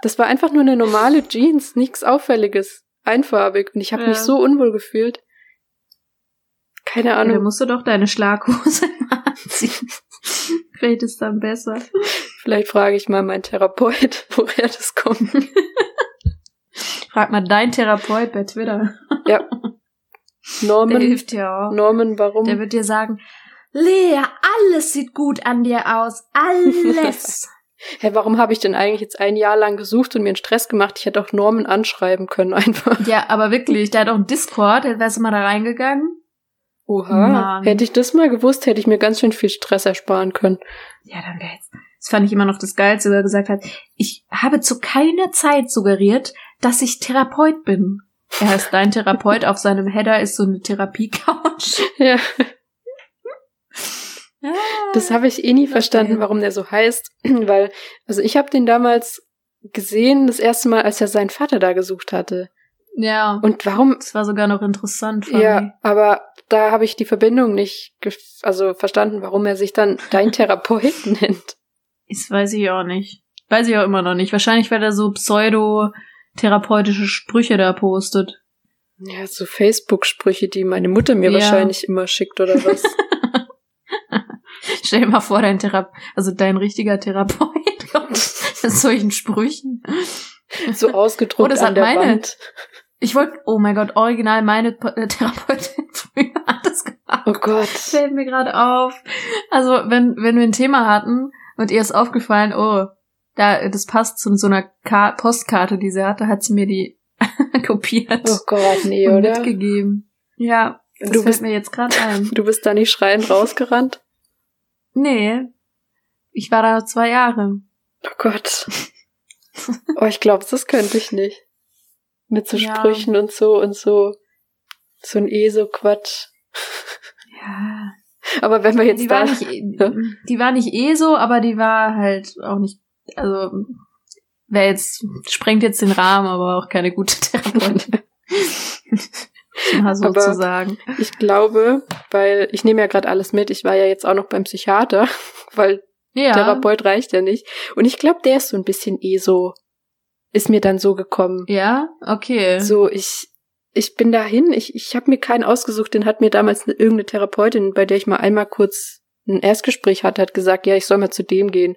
Speaker 3: Das war einfach nur eine normale Jeans, nichts Auffälliges, einfarbig. Und ich habe
Speaker 2: Ja.
Speaker 3: mich so unwohl gefühlt. Keine
Speaker 2: Ja, dann
Speaker 3: Ahnung.
Speaker 2: musst du doch deine Schlaghose anziehen. Vielleicht ist dann besser.
Speaker 3: Vielleicht frage ich mal meinen Therapeut, woher das kommt.
Speaker 2: Frag mal dein Therapeut bei Twitter. Der
Speaker 3: Norman,
Speaker 2: hilft dir auch.
Speaker 3: Norman, warum?
Speaker 2: Der wird dir sagen, Lea, alles sieht gut an dir aus. Alles.
Speaker 3: Hä, warum habe ich denn eigentlich jetzt ein Jahr lang gesucht und mir einen Stress gemacht? Ich hätte auch Norman anschreiben können einfach.
Speaker 2: ja, aber wirklich, der hat auch einen Discord, da wärst du mal da reingegangen.
Speaker 3: Oha.
Speaker 2: Mann.
Speaker 3: Hätte ich das mal gewusst, hätte ich mir ganz schön viel Stress ersparen können.
Speaker 2: Ja, dann wäre jetzt. Das fand ich immer noch das Geilste, wo er gesagt hat, ich habe zu keiner Zeit suggeriert, dass ich Therapeut bin. Er heißt dein Therapeut, auf seinem Header ist so eine Therapiecouch.
Speaker 3: Ja, Das habe ich eh nie
Speaker 2: Okay.
Speaker 3: verstanden, warum der so heißt. Weil, also ich habe den damals gesehen, das erste Mal, als er seinen Vater da gesucht hatte.
Speaker 2: Ja.
Speaker 3: Und warum?
Speaker 2: Das war sogar noch interessant.
Speaker 3: Ja, aber da habe ich die Verbindung nicht, also verstanden, warum er sich dann dein Therapeut nennt.
Speaker 2: Das weiß ich auch nicht. Weiß ich auch immer noch nicht. Wahrscheinlich, weil er so pseudo-therapeutische Sprüche da postet.
Speaker 3: Ja, so Facebook-Sprüche, die meine Mutter mir
Speaker 2: Ja.
Speaker 3: wahrscheinlich immer schickt oder was.
Speaker 2: Stell dir mal vor, dein Therapeut, also dein richtiger Therapeut kommt mit solchen Sprüchen.
Speaker 3: so ausgedruckt
Speaker 2: Oh, das
Speaker 3: an
Speaker 2: hat
Speaker 3: der
Speaker 2: meine-
Speaker 3: Wand.
Speaker 2: Ich wollte, oh mein Gott, original meine äh, Therapeutin früher hat das gemacht.
Speaker 3: Oh Gott.
Speaker 2: Fällt mir gerade auf. Also, wenn, wenn wir ein Thema hatten und ihr ist aufgefallen, oh, da, das passt zu so einer Ka Postkarte, die sie hatte, hat sie mir die kopiert
Speaker 3: Oh Gott, nee,
Speaker 2: und
Speaker 3: oder?
Speaker 2: mitgegeben. Ja, das
Speaker 3: Du
Speaker 2: fällt
Speaker 3: bist-
Speaker 2: mir jetzt gerade ein.
Speaker 3: Du bist da nicht schreiend rausgerannt?
Speaker 2: Nee, ich war da zwei Jahre.
Speaker 3: Oh Gott. Oh, ich glaube, das könnte ich nicht. Mit so
Speaker 2: Ja.
Speaker 3: Sprüchen und so und so. So ein ESO-Quatsch.
Speaker 2: Ja,
Speaker 3: Aber wenn wir jetzt
Speaker 2: die
Speaker 3: da...
Speaker 2: war nicht, die war nicht eh so, aber die war halt auch nicht, also, wer jetzt, sprengt jetzt den Rahmen, aber auch keine gute Therapeutin. Mal so
Speaker 3: Aber-
Speaker 2: zu sagen.
Speaker 3: Ich glaube, weil ich nehme ja gerade alles mit, ich war ja jetzt auch noch beim Psychiater, weil
Speaker 2: Ja.
Speaker 3: Therapeut reicht ja nicht. Und ich glaube, der ist so ein bisschen ESO. Ist mir dann so gekommen.
Speaker 2: Ja, okay.
Speaker 3: So, ich, ich bin dahin, ich, ich habe mir keinen ausgesucht, den hat mir damals eine, irgendeine Therapeutin, bei der ich mal einmal kurz ein Erstgespräch hatte, hat gesagt, ja, ich soll mal zu dem gehen.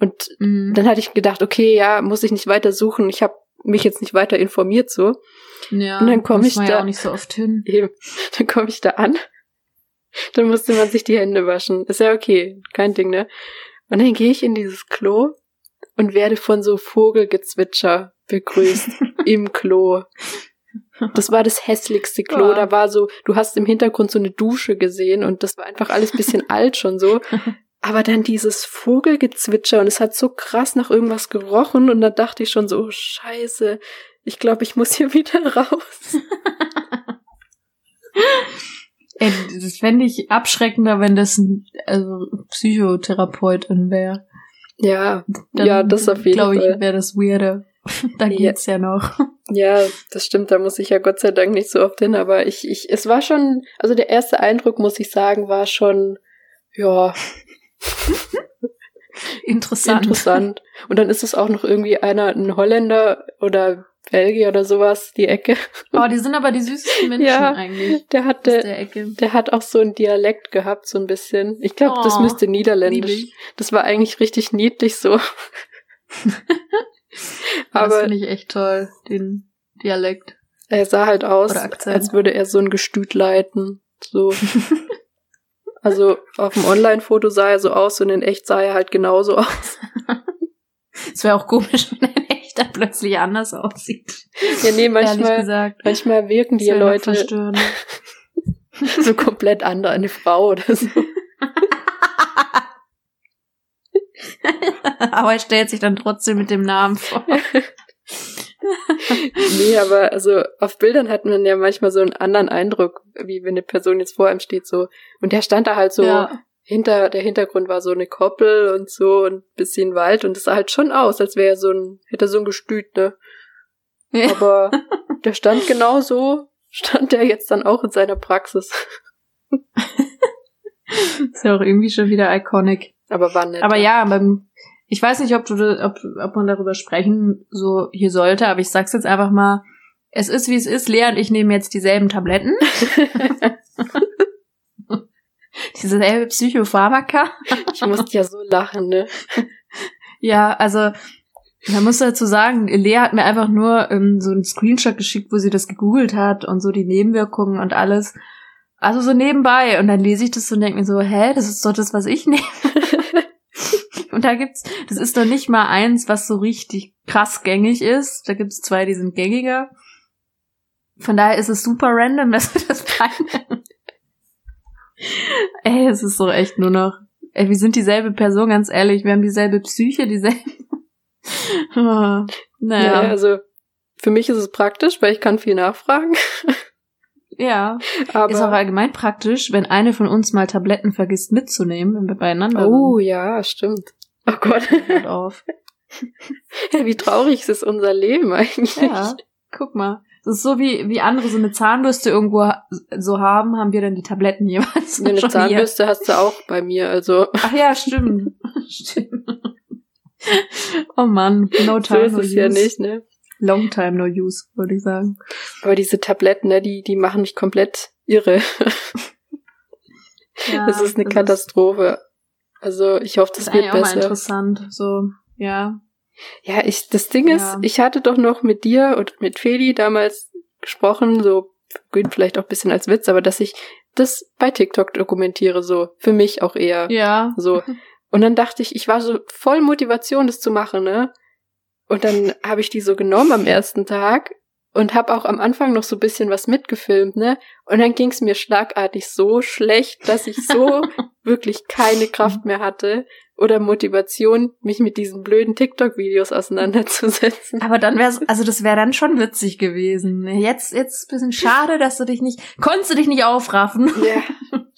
Speaker 3: Und
Speaker 2: Mhm.
Speaker 3: dann hatte ich gedacht, okay, ja, muss ich nicht weiter suchen, ich habe mich jetzt nicht weiter informiert so.
Speaker 2: ja,
Speaker 3: und dann komm
Speaker 2: muss
Speaker 3: ich da-
Speaker 2: ja auch nicht so oft hin.
Speaker 3: Eben, dann komme ich da an, dann musste man sich die Hände waschen. Ist ja okay, kein Ding, ne? Und dann gehe ich in dieses Klo und werde von so Vogelgezwitscher begrüßt im Klo. Das war das hässlichste Klo.
Speaker 2: Ja.
Speaker 3: Da war so, du hast im Hintergrund so eine Dusche gesehen und das war einfach alles bisschen alt schon so. Aber dann dieses Vogelgezwitscher und es hat so krass nach irgendwas gerochen und da dachte ich schon so, oh, scheiße, ich glaube, ich muss hier wieder raus.
Speaker 2: Ey, das fände ich abschreckender, wenn das ein also, Psychotherapeutin wäre.
Speaker 3: Ja,
Speaker 2: Dann,
Speaker 3: ja, das auf jeden
Speaker 2: glaube
Speaker 3: Fall.
Speaker 2: ich, wäre das weirder. da
Speaker 3: Ja.
Speaker 2: geht's ja noch.
Speaker 3: Ja, das stimmt, da muss ich ja Gott sei Dank nicht so oft hin, aber ich, ich, es war schon, also der erste Eindruck, muss ich sagen, war schon, ja,
Speaker 2: Interessant.
Speaker 3: interessant. Und dann ist es auch noch irgendwie einer, ein Holländer oder Belgier oder sowas, die Ecke.
Speaker 2: Oh, die sind aber die süßesten Menschen
Speaker 3: Ja.
Speaker 2: eigentlich.
Speaker 3: Der hatte,
Speaker 2: der Ecke.
Speaker 3: der hat auch so einen Dialekt gehabt, so ein bisschen. Ich glaube, das
Speaker 2: Oh,
Speaker 3: müsste Niederländisch.
Speaker 2: Lieb ich.
Speaker 3: Das war eigentlich richtig niedlich so.
Speaker 2: Aber das finde ich echt toll, den Dialekt.
Speaker 3: er sah halt aus, als würde er so ein Gestüt leiten. So. Also auf dem Online-Foto sah er so aus und in echt sah er halt genauso aus.
Speaker 2: Es wäre auch komisch, wenn ein echter plötzlich anders aussieht.
Speaker 3: Ja, nee, manchmal,
Speaker 2: gesagt.
Speaker 3: manchmal wirken die Leute so komplett andere, eine Frau oder so.
Speaker 2: aber er stellt sich dann trotzdem mit dem Namen vor.
Speaker 3: Nee, aber also auf Bildern hat man ja manchmal so einen anderen Eindruck, wie wenn eine Person jetzt vor einem steht so. Und der stand da halt so
Speaker 2: Ja.
Speaker 3: hinter, der Hintergrund war so eine Koppel und so und ein bisschen Wald und es sah halt schon aus, als wäre er so ein, hätte er so ein Gestüt, ne?
Speaker 2: Ja.
Speaker 3: Aber der stand genau so, stand der jetzt dann auch in seiner Praxis.
Speaker 2: Ist ja auch irgendwie schon wieder iconic.
Speaker 3: Aber war nett.
Speaker 2: Aber ja, beim, ich weiß nicht, ob du, ob, ob man darüber sprechen so hier sollte, aber ich sag's jetzt einfach mal. Es ist wie es ist. Lea und ich nehmen jetzt dieselben Tabletten. Dieselbe Psychopharmaka.
Speaker 3: ich musste ja so lachen, ne?
Speaker 2: Ja, also man muss dazu sagen, Lea hat mir einfach nur ähm, so einen Screenshot geschickt, wo sie das gegoogelt hat und so die Nebenwirkungen und alles. Also so nebenbei. Und dann lese ich das so und denke mir so, hä, das ist doch das, was ich nehme. Und da gibt's, das ist doch nicht mal eins, was so richtig krass gängig ist. Da gibt's zwei, die sind gängiger. Von daher ist es super random, dass wir das beide. Ey, es ist so echt nur noch. Ey, wir sind dieselbe Person, ganz ehrlich. Wir haben dieselbe Psyche, dieselbe. oh,
Speaker 3: Ja.
Speaker 2: naja.
Speaker 3: also für mich ist es praktisch, weil ich kann viel nachfragen.
Speaker 2: Ja.
Speaker 3: Aber
Speaker 2: Ist auch allgemein praktisch, wenn eine von uns mal Tabletten vergisst mitzunehmen, wenn wir beieinander
Speaker 3: Oh ja, stimmt. Oh Gott.
Speaker 2: Hört auf.
Speaker 3: Wie traurig ist unser Leben eigentlich.
Speaker 2: Ja, guck mal. Das ist so wie, wie andere so eine Zahnbürste irgendwo so haben, haben wir dann die Tabletten jeweils.
Speaker 3: Eine
Speaker 2: schon
Speaker 3: Zahnbürste hast du auch bei mir, also
Speaker 2: Hier. Ach ja, stimmt. stimmt. Oh Mann, no
Speaker 3: so
Speaker 2: time,
Speaker 3: ist
Speaker 2: no
Speaker 3: es
Speaker 2: use.
Speaker 3: ja nicht, ne?
Speaker 2: Long time, no use, würde ich sagen.
Speaker 3: Aber diese Tabletten, ne, die, die machen mich komplett irre.
Speaker 2: Ja,
Speaker 3: das ist eine
Speaker 2: das
Speaker 3: Katastrophe. Also ich hoffe,
Speaker 2: Das
Speaker 3: das
Speaker 2: ist
Speaker 3: wird
Speaker 2: auch mal
Speaker 3: besser.
Speaker 2: interessant, so, ja.
Speaker 3: Ja, ich, das Ding ist,
Speaker 2: Ja.
Speaker 3: ich hatte doch noch mit dir und mit Feli damals gesprochen, so, gut, vielleicht auch ein bisschen als Witz, aber dass ich das bei TikTok dokumentiere, so, für mich auch eher.
Speaker 2: Ja.
Speaker 3: So. Und dann dachte ich, ich war so voll Motivation, das zu machen, ne? Und dann habe ich die so genommen am ersten Tag und habe auch am Anfang noch so ein bisschen was mitgefilmt, ne? Und dann ging es mir schlagartig so schlecht, dass ich so wirklich keine Kraft mehr hatte oder Motivation, mich mit diesen blöden TikTok-Videos auseinanderzusetzen.
Speaker 2: Aber dann wär's, also das wäre dann schon witzig gewesen. Jetzt, jetzt bisschen schade, dass du dich nicht, konntest du dich nicht aufraffen
Speaker 3: Ja,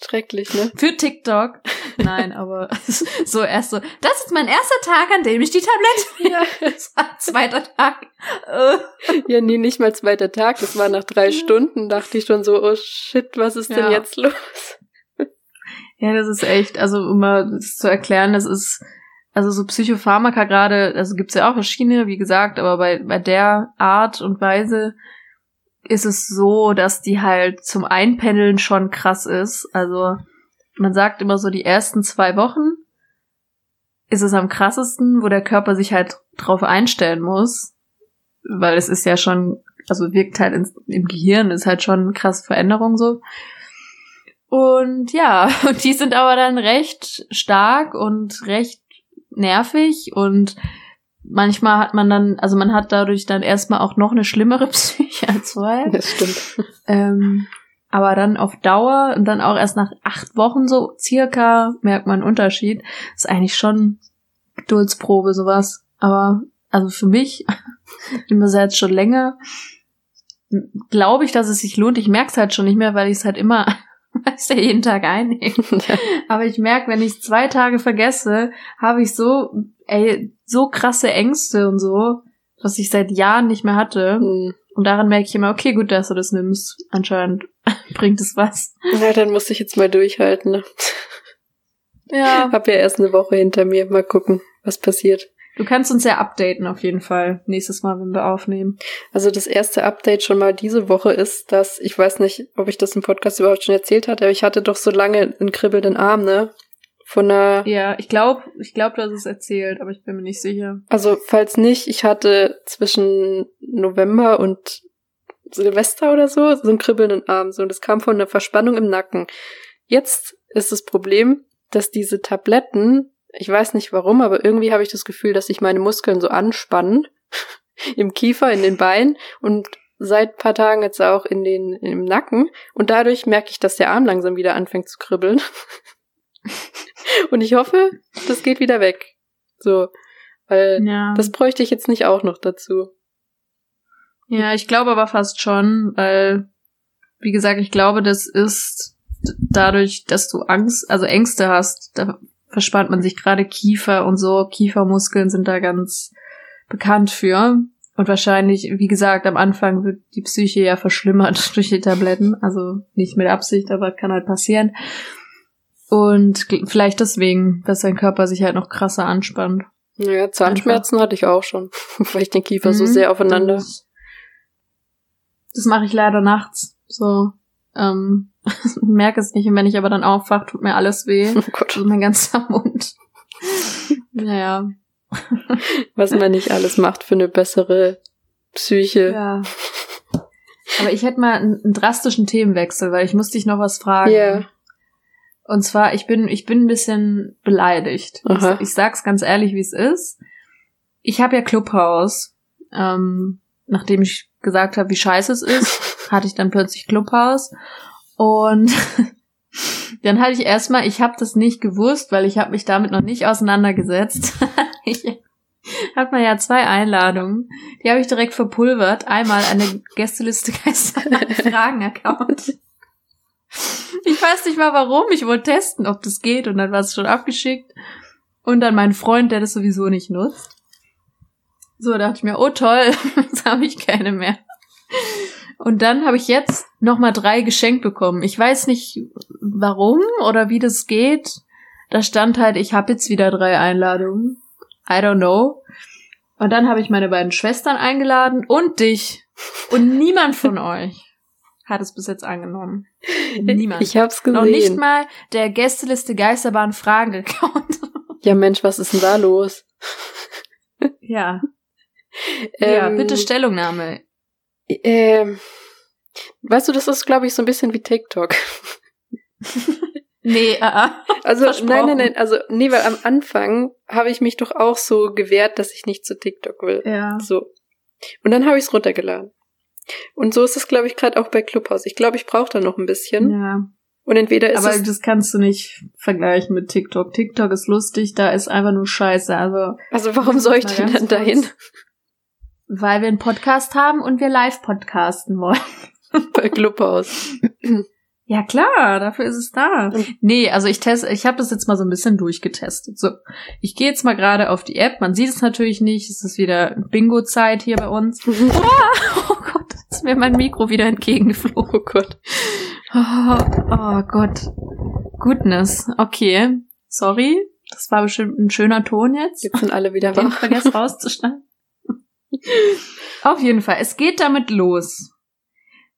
Speaker 3: schrecklich, ne?
Speaker 2: für TikTok. Nein, aber so erst so, das ist mein erster Tag, an dem ich die Tablette
Speaker 3: Ja.
Speaker 2: Zweiter Tag.
Speaker 3: Ja, nee, nicht mal zweiter Tag, das war nach drei Stunden, dachte ich schon so, oh shit, was ist denn
Speaker 2: Ja.
Speaker 3: jetzt los?
Speaker 2: Ja, das ist echt, also um mal das zu erklären, das ist, also so Psychopharmaka gerade, also gibt's ja auch verschiedene, wie gesagt, aber bei, bei der Art und Weise ist es so, dass die halt zum Einpendeln schon krass ist. Also man sagt immer so, die ersten zwei Wochen ist es am krassesten, wo der Körper sich halt drauf einstellen muss, weil es ist ja schon, also wirkt halt ins, im Gehirn, ist halt schon eine krasse Veränderung so. Und ja, und die sind aber dann recht stark und recht nervig und manchmal hat man dann, also man hat dadurch dann erstmal auch noch eine schlimmere Psyche als vorher.
Speaker 3: Das stimmt.
Speaker 2: Ähm, aber dann auf Dauer und dann auch erst nach acht Wochen so circa merkt man einen Unterschied. ist eigentlich schon Geduldsprobe sowas. Aber also für mich, ich bin das jetzt schon länger, glaube ich, dass es sich lohnt. Ich merke es halt schon nicht mehr, weil ich es halt immer weißt du, jeden Tag einnehme. Aber ich merke, wenn ich zwei Tage vergesse, habe ich so, ey, so krasse Ängste und so, was ich seit Jahren nicht mehr hatte.
Speaker 3: Hm.
Speaker 2: Und daran merke ich immer, okay, gut, dass du das nimmst. Anscheinend bringt es was.
Speaker 3: Ja, dann muss ich jetzt mal durchhalten. Ne?
Speaker 2: Ja.
Speaker 3: Hab ja erst eine Woche hinter mir. Mal gucken, was passiert.
Speaker 2: Du kannst uns ja updaten auf jeden Fall. Nächstes Mal, wenn wir aufnehmen.
Speaker 3: Also das erste Update schon mal diese Woche ist, dass, ich weiß nicht, ob ich das im Podcast überhaupt schon erzählt hatte, aber ich hatte doch so lange einen kribbelnden Arm, ne? Von einer.
Speaker 2: Ja, ich glaube, ich glaube, du hast es erzählt, aber ich bin mir nicht sicher.
Speaker 3: Also, falls nicht, ich hatte zwischen November und Silvester oder so so einen kribbelnden Arm. So, und das kam von einer Verspannung im Nacken. Jetzt ist das Problem, dass diese Tabletten, ich weiß nicht warum, aber irgendwie habe ich das Gefühl, dass sich meine Muskeln so anspannen. Im Kiefer, in den Beinen und seit paar Tagen jetzt auch in den, im Nacken. Und dadurch merke ich, dass der Arm langsam wieder anfängt zu kribbeln. und ich hoffe, das geht wieder weg. So. Weil
Speaker 2: Ja.
Speaker 3: das bräuchte ich jetzt nicht auch noch dazu.
Speaker 2: Ja, ich glaube aber fast schon, weil, wie gesagt, ich glaube, das ist dadurch, dass du Angst, also Ängste hast, verspannt man sich gerade Kiefer und so. Kiefermuskeln sind da ganz bekannt für. Und wahrscheinlich, wie gesagt, am Anfang wird die Psyche ja verschlimmert durch die Tabletten. Also nicht mit Absicht, aber kann halt passieren. Und vielleicht deswegen, dass dein Körper sich halt noch krasser anspannt.
Speaker 3: Ja, Zahnschmerzen hatte ich auch schon, weil ich den Kiefer so
Speaker 2: Mhm.
Speaker 3: sehr aufeinander.
Speaker 2: Das, das mache ich leider nachts. So, ähm, merke es nicht. Und wenn ich aber dann aufwache, tut mir alles weh.
Speaker 3: Oh Gott,
Speaker 2: Also mein ganzer Mund. naja.
Speaker 3: was man nicht alles macht für eine bessere Psyche.
Speaker 2: Ja. Aber ich hätte mal einen, einen drastischen Themenwechsel, weil ich musste dich noch was fragen.
Speaker 3: Ja.
Speaker 2: Und zwar, ich bin, ich bin ein bisschen beleidigt.
Speaker 3: Aha.
Speaker 2: Ich, ich sag's ganz ehrlich, wie es ist. Ich habe ja Clubhouse. Ähm, nachdem ich gesagt habe, wie scheiße es ist, hatte ich dann plötzlich Clubhouse. Und dann hatte ich erstmal, ich habe das nicht gewusst, weil ich habe mich damit noch nicht auseinandergesetzt. ich hat man ja zwei Einladungen. Die habe ich direkt verpulvert. Einmal eine Gästeliste Fragen-Account. Ich weiß nicht mal warum. Ich wollte testen, ob das geht und dann war es schon abgeschickt. Und dann mein Freund, der das sowieso nicht nutzt. So dachte ich mir, oh toll, jetzt habe ich keine mehr. Und dann habe ich jetzt nochmal drei geschenkt bekommen. Ich weiß nicht warum oder wie das geht. Da stand halt, ich habe jetzt wieder drei Einladungen. I don't know. Und dann habe ich meine beiden Schwestern eingeladen und dich. Und niemand von euch hat es bis jetzt angenommen. Niemand.
Speaker 3: Ich hab's
Speaker 2: Noch nicht
Speaker 3: gesehen.
Speaker 2: mal der Gästeliste Geisterbahn Fragen Account.
Speaker 3: Ja, Mensch, was ist denn da los?
Speaker 2: ja. ja,
Speaker 3: Ähm,
Speaker 2: bitte Stellungnahme.
Speaker 3: Ähm, weißt du, das ist, glaube ich, so ein bisschen wie TikTok.
Speaker 2: Nee, äh, äh.
Speaker 3: Also, nein, nein, nein, also, nee, weil am Anfang habe ich mich doch auch so gewehrt, dass ich nicht zu TikTok will.
Speaker 2: Ja.
Speaker 3: So. Und dann habe ich es runtergeladen. Und so ist es, glaube ich, gerade auch bei Clubhouse. Ich glaube, ich brauche da noch ein bisschen.
Speaker 2: ja.
Speaker 3: Und entweder ist
Speaker 2: Aber das kannst du nicht vergleichen mit TikTok. TikTok ist lustig, da ist einfach nur Scheiße. Also,
Speaker 3: also warum soll ich denn dann dahin?
Speaker 2: Weil wir einen Podcast haben und wir live podcasten wollen.
Speaker 3: bei Clubhouse.
Speaker 2: Ja klar, dafür ist es da. Nee, also ich teste, ich habe das jetzt mal so ein bisschen durchgetestet. So, ich gehe jetzt mal gerade auf die App. Man sieht es natürlich nicht. Es ist wieder Bingo-Zeit hier bei uns. Oh Gott, ist mir mein Mikro wieder entgegengeflogen.
Speaker 3: Oh Gott.
Speaker 2: Oh, oh Gott. Goodness. Okay. Sorry. Das war bestimmt ein schöner Ton jetzt.
Speaker 3: Jetzt sind alle wieder
Speaker 2: Den
Speaker 3: wach.
Speaker 2: vergessen rauszuschneiden. Auf jeden Fall. Es geht damit los.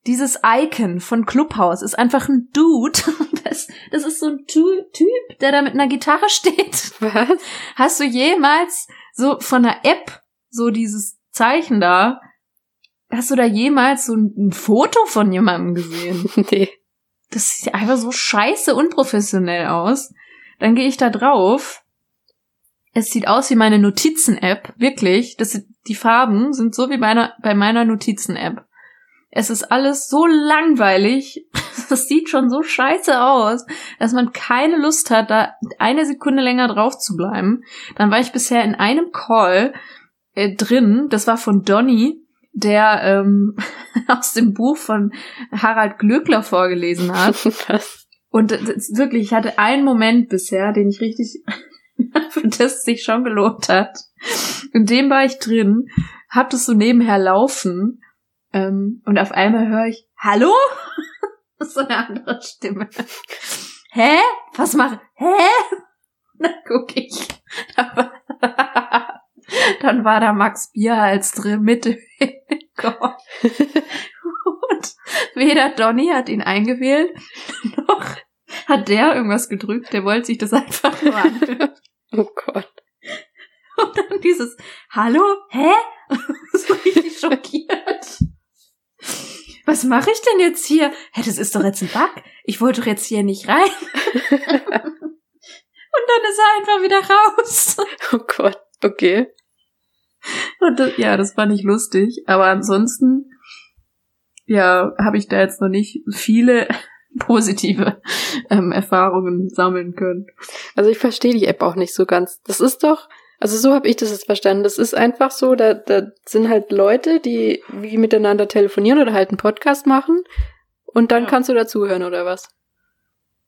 Speaker 2: Dieses Icon von Clubhouse ist einfach ein Dude. Das, das ist so ein Tu- Typ, der da mit einer Gitarre steht.
Speaker 3: Was?
Speaker 2: Hast du jemals so von einer App so dieses Zeichen da? Hast du da jemals so ein, ein Foto von jemandem gesehen?
Speaker 3: Nee.
Speaker 2: Das sieht einfach so scheiße unprofessionell aus. Dann gehe ich da drauf Es sieht aus wie meine Notizen-App. Wirklich. Das, die Farben sind so wie meiner, bei meiner Notizen-App. Es ist alles so langweilig. Das sieht schon so scheiße aus, dass man keine Lust hat, da eine Sekunde länger drauf zu bleiben. Dann war ich bisher in einem Call äh, drin. Das war von Donny, der ähm, aus dem Buch von Harald Glöckler vorgelesen hat. Und das, wirklich, ich hatte einen Moment bisher, den ich richtig, für das sich schon gelohnt hat. In dem war ich drin, hab das so nebenher laufen ähm, und auf einmal höre ich, Hallo? So eine andere Stimme. Hä? Was mach? Hä? Dann guck ich. Dann war da Max Bierhals drin mit dem Hinterkopf. Und weder Donny hat ihn eingewählt, noch hat der irgendwas gedrückt. Der wollte sich das einfach nur anhören.
Speaker 3: Oh Gott.
Speaker 2: Und dann dieses Hallo? Hä? So richtig schockiert. Was mache ich denn jetzt hier? Hä, das ist doch jetzt ein Bug. Ich wollte doch jetzt hier nicht rein. Und dann ist er einfach wieder raus.
Speaker 3: Oh Gott. Okay.
Speaker 2: Und das, ja, das fand ich lustig. Aber ansonsten, ja, habe ich da jetzt noch nicht viele positive ähm, Erfahrungen sammeln können.
Speaker 3: Also ich verstehe die App auch nicht so ganz. Das ist doch, also so habe ich das jetzt verstanden. Das ist einfach so, da, da sind halt Leute, die wie miteinander telefonieren oder halt einen Podcast machen und dann
Speaker 2: Ja.
Speaker 3: kannst du dazuhören oder was?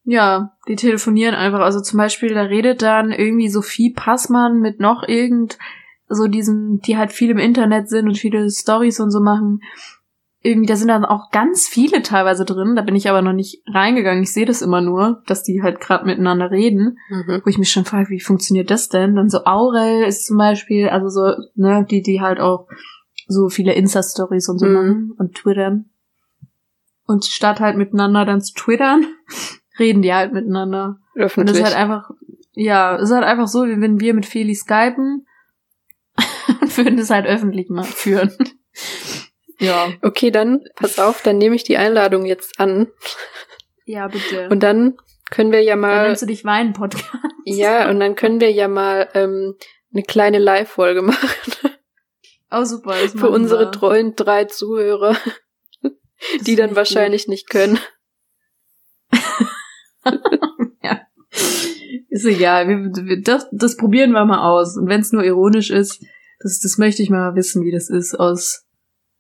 Speaker 2: Ja, die telefonieren einfach. Also zum Beispiel, da redet dann irgendwie Sophie Passmann mit noch irgend so diesen, die halt viel im Internet sind und viele Stories und so machen. Irgendwie, da sind dann auch ganz viele teilweise drin. Da bin ich aber noch nicht reingegangen. Ich sehe das immer nur, dass die halt gerade miteinander reden.
Speaker 3: Mhm.
Speaker 2: Wo ich mich schon frage, wie funktioniert das denn? Dann so Aurel ist zum Beispiel, also so, ne, die, die halt auch so viele Insta-Stories und so
Speaker 3: Mhm.
Speaker 2: machen und twittern. Und statt halt miteinander dann zu twittern, reden die halt miteinander. Und das
Speaker 3: Öffentlich.
Speaker 2: ist halt einfach, ja, es ist halt einfach so, wie wenn wir mit Feli skypen und würden das halt öffentlich mal führen. Ja.
Speaker 3: okay, dann pass auf, dann nehme ich die Einladung jetzt an
Speaker 2: Ja, bitte.
Speaker 3: und dann können wir ja
Speaker 2: dann
Speaker 3: mal
Speaker 2: nennst du dich Wein-Podcast.
Speaker 3: ja und dann können wir ja mal ähm, eine kleine Live-Folge machen
Speaker 2: Oh, super. Das
Speaker 3: für unsere
Speaker 2: wir.
Speaker 3: treuen drei Zuhörer,
Speaker 2: Das
Speaker 3: die dann
Speaker 2: ich
Speaker 3: wahrscheinlich nicht können.
Speaker 2: Ist egal. Wir, wir, das, das probieren wir mal aus. Und wenn es nur ironisch ist, das, das möchte ich mal wissen, wie das ist aus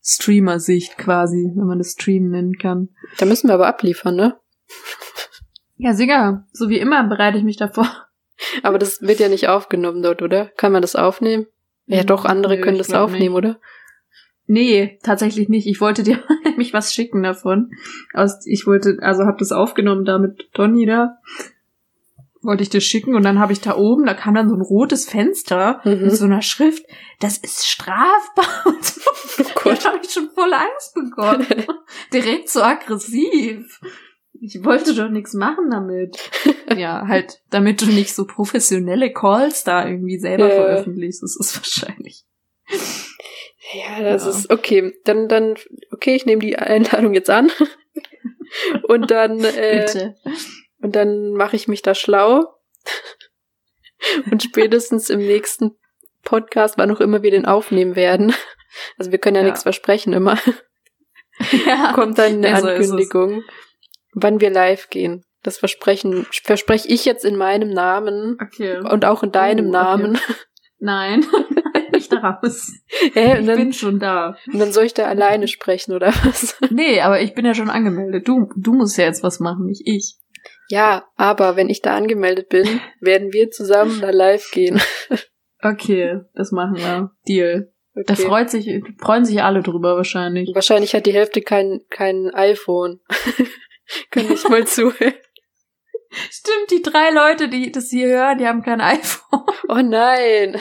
Speaker 2: Streamer-Sicht quasi, wenn man das Stream nennen kann.
Speaker 3: Da müssen wir aber abliefern, ne?
Speaker 2: Ja, sicher. So wie immer bereite ich mich davor.
Speaker 3: Aber das wird ja nicht aufgenommen dort, oder? Kann man das aufnehmen? Ja,
Speaker 2: Hm,
Speaker 3: doch, andere
Speaker 2: nö,
Speaker 3: können das aufnehmen, oder?
Speaker 2: Nee, tatsächlich nicht. Ich wollte dir nämlich was schicken davon. Aus, ich wollte, also habe das aufgenommen da mit Donny da. Wollte ich das schicken und dann habe ich da oben, da kam dann so ein rotes Fenster
Speaker 3: Mhm.
Speaker 2: mit so einer Schrift, das ist strafbar und so.
Speaker 3: Oh
Speaker 2: Da
Speaker 3: Gott.
Speaker 2: habe ich schon voll Angst bekommen. Direkt so aggressiv. Ich wollte doch nichts machen damit. Ja, halt, damit du nicht so professionelle Calls da irgendwie selber
Speaker 3: Ja.
Speaker 2: veröffentlichst. Das ist wahrscheinlich.
Speaker 3: Ja, das
Speaker 2: Ja.
Speaker 3: ist okay. Dann, dann, okay, ich nehme die Einladung jetzt an. Und dann, äh,
Speaker 2: Bitte.
Speaker 3: Und dann mache ich mich da schlau. Und spätestens im nächsten Podcast, wann auch immer wir den aufnehmen werden. Also wir können ja,
Speaker 2: Ja.
Speaker 3: nichts versprechen immer.
Speaker 2: Ja.
Speaker 3: Kommt dann eine
Speaker 2: Ja, so.
Speaker 3: Ankündigung, wann wir live gehen. Das versprechen, verspreche ich jetzt in meinem Namen
Speaker 2: Okay.
Speaker 3: und auch in deinem
Speaker 2: Oh, okay.
Speaker 3: Namen.
Speaker 2: Nein, nicht raus.
Speaker 3: Hä,
Speaker 2: Ich
Speaker 3: dann,
Speaker 2: bin schon da.
Speaker 3: und dann soll ich da alleine sprechen, oder was?
Speaker 2: Nee, aber ich bin ja schon angemeldet. Du, du musst ja jetzt was machen, nicht ich.
Speaker 3: Ja, aber wenn ich da angemeldet bin, werden wir zusammen da live gehen.
Speaker 2: Okay, das machen wir. Deal. Da
Speaker 3: Okay.
Speaker 2: freut sich, freuen sich alle drüber wahrscheinlich.
Speaker 3: Wahrscheinlich hat die Hälfte kein, kein iPhone. Können nicht mal zuhören.
Speaker 2: Stimmt, die drei Leute, die das hier hören, die haben kein iPhone.
Speaker 3: Oh nein.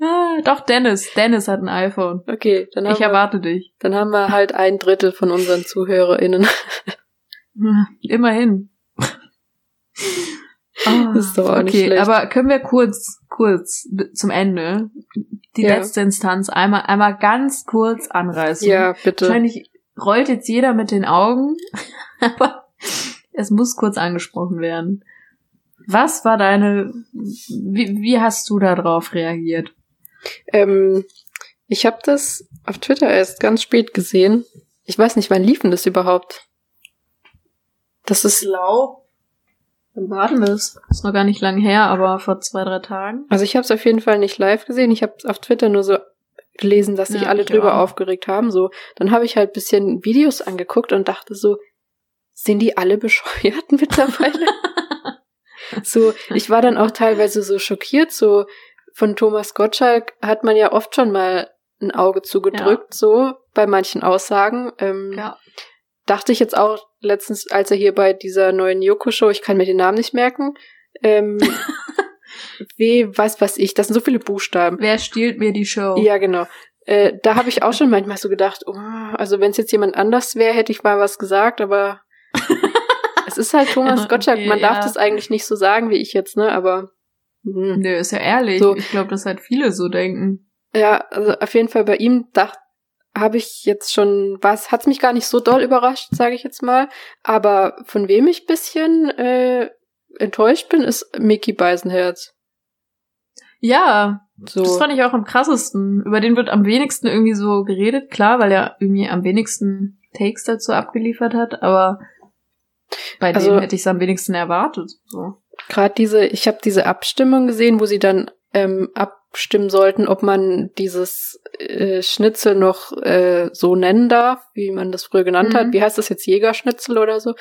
Speaker 2: Ah, doch, Dennis. Dennis hat ein iPhone.
Speaker 3: Okay, dann haben,
Speaker 2: Ich
Speaker 3: wir,
Speaker 2: erwarte dich.
Speaker 3: dann haben wir halt ein Drittel von unseren ZuhörerInnen.
Speaker 2: Immerhin.
Speaker 3: Das ist doch auch nicht
Speaker 2: okay,
Speaker 3: schlecht.
Speaker 2: aber können wir kurz, kurz zum Ende die
Speaker 3: Ja.
Speaker 2: letzte Instanz einmal, einmal ganz kurz anreißen?
Speaker 3: Ja, bitte.
Speaker 2: Wahrscheinlich rollt jetzt jeder mit den Augen, aber es muss kurz angesprochen werden. Was war deine, wie, wie hast du darauf reagiert?
Speaker 3: Ähm, ich habe das auf Twitter erst ganz spät gesehen. Ich weiß nicht, wann liefen das überhaupt? Das ist
Speaker 2: glaub, wann war denn das? Ist noch gar nicht lang her, aber vor zwei, drei Tagen.
Speaker 3: Also ich habe es auf jeden Fall nicht live gesehen. Ich habe auf Twitter nur so gelesen, dass sich
Speaker 2: Ja,
Speaker 3: alle drüber
Speaker 2: auch.
Speaker 3: aufgeregt haben. So, dann habe ich halt bisschen Videos angeguckt und dachte so, sind die alle bescheuert mittlerweile? so, ich war dann auch teilweise so schockiert. So von Thomas Gottschalk hat man ja oft schon mal ein Auge zugedrückt, so bei manchen Aussagen. Ähm,
Speaker 2: Ja.
Speaker 3: Dachte ich jetzt auch letztens, als er hier bei dieser neuen Yoko-Show, ich kann mir den Namen nicht merken, ähm, W, was weiß ich, das sind so viele Buchstaben.
Speaker 2: Wer stiehlt mir die Show?
Speaker 3: Ja, genau. Äh, da habe ich auch schon manchmal so gedacht, oh, also wenn es jetzt jemand anders wäre, hätte ich mal was gesagt, aber es ist halt Thomas
Speaker 2: Okay,
Speaker 3: Gottschalk. Man darf
Speaker 2: ja.
Speaker 3: das eigentlich nicht so sagen wie ich jetzt, ne? Aber hm.
Speaker 2: Nö, ist ja ehrlich.
Speaker 3: So.
Speaker 2: Ich glaube, dass halt viele so denken.
Speaker 3: ja, also auf jeden Fall bei ihm dachte habe ich jetzt schon was, hat's mich gar nicht so doll überrascht, sage ich jetzt mal. Aber von wem ich bisschen äh, enttäuscht bin, ist Mickey Beisenherz.
Speaker 2: Ja,
Speaker 3: So.
Speaker 2: das fand ich auch am krassesten. Über den wird am wenigsten irgendwie so geredet, klar, weil er irgendwie am wenigsten Takes dazu abgeliefert hat, aber bei
Speaker 3: Also-
Speaker 2: dem hätte ich es am wenigsten erwartet. So.
Speaker 3: gerade diese, ich habe diese Abstimmung gesehen, wo sie dann ähm, abstimmen sollten, ob man dieses äh, Schnitzel noch äh, so nennen darf, wie man das früher genannt
Speaker 2: Mhm.
Speaker 3: hat. Wie heißt das jetzt Jägerschnitzel oder so?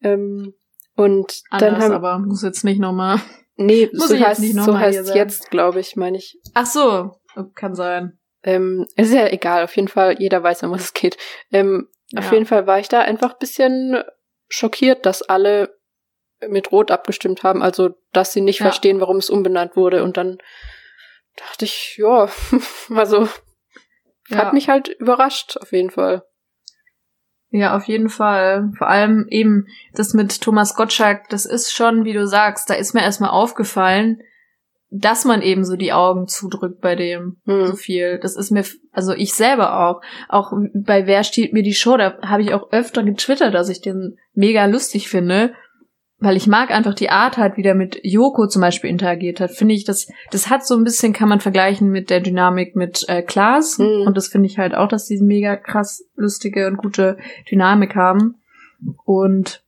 Speaker 3: Ähm, und dann
Speaker 2: Anders,
Speaker 3: haben
Speaker 2: aber muss jetzt nicht nochmal.
Speaker 3: nee,
Speaker 2: muss
Speaker 3: so
Speaker 2: ich jetzt
Speaker 3: heißt
Speaker 2: nicht
Speaker 3: so heißt jetzt, glaube ich, meine ich.
Speaker 2: Ach so, kann sein.
Speaker 3: Ähm, ist ja egal, auf jeden Fall, jeder weiß, um was es geht. Ähm, Auf
Speaker 2: Ja.
Speaker 3: jeden Fall war ich da einfach ein bisschen schockiert, dass alle mit Rot abgestimmt haben, also dass sie nicht
Speaker 2: Ja.
Speaker 3: verstehen, warum es umbenannt wurde. Und dann dachte ich, ja, also
Speaker 2: Ja.
Speaker 3: hat mich halt überrascht, auf jeden Fall.
Speaker 2: Ja, auf jeden Fall. Vor allem eben das mit Thomas Gottschalk, das ist schon, wie du sagst, da ist mir erstmal aufgefallen, dass man eben so die Augen zudrückt bei dem so
Speaker 3: Hm.
Speaker 2: viel. Das ist mir, also ich selber auch. Auch bei Wer stiehlt mir die Show, da habe ich auch öfter getwittert, dass ich den mega lustig finde. Weil ich mag einfach die Art halt, wie der mit Joko zum Beispiel interagiert hat. Finde ich, das, das hat so ein bisschen, kann man vergleichen mit der Dynamik mit äh, Klaas.
Speaker 3: Mhm.
Speaker 2: Und das finde ich halt auch, dass die mega krass lustige und gute Dynamik haben. Und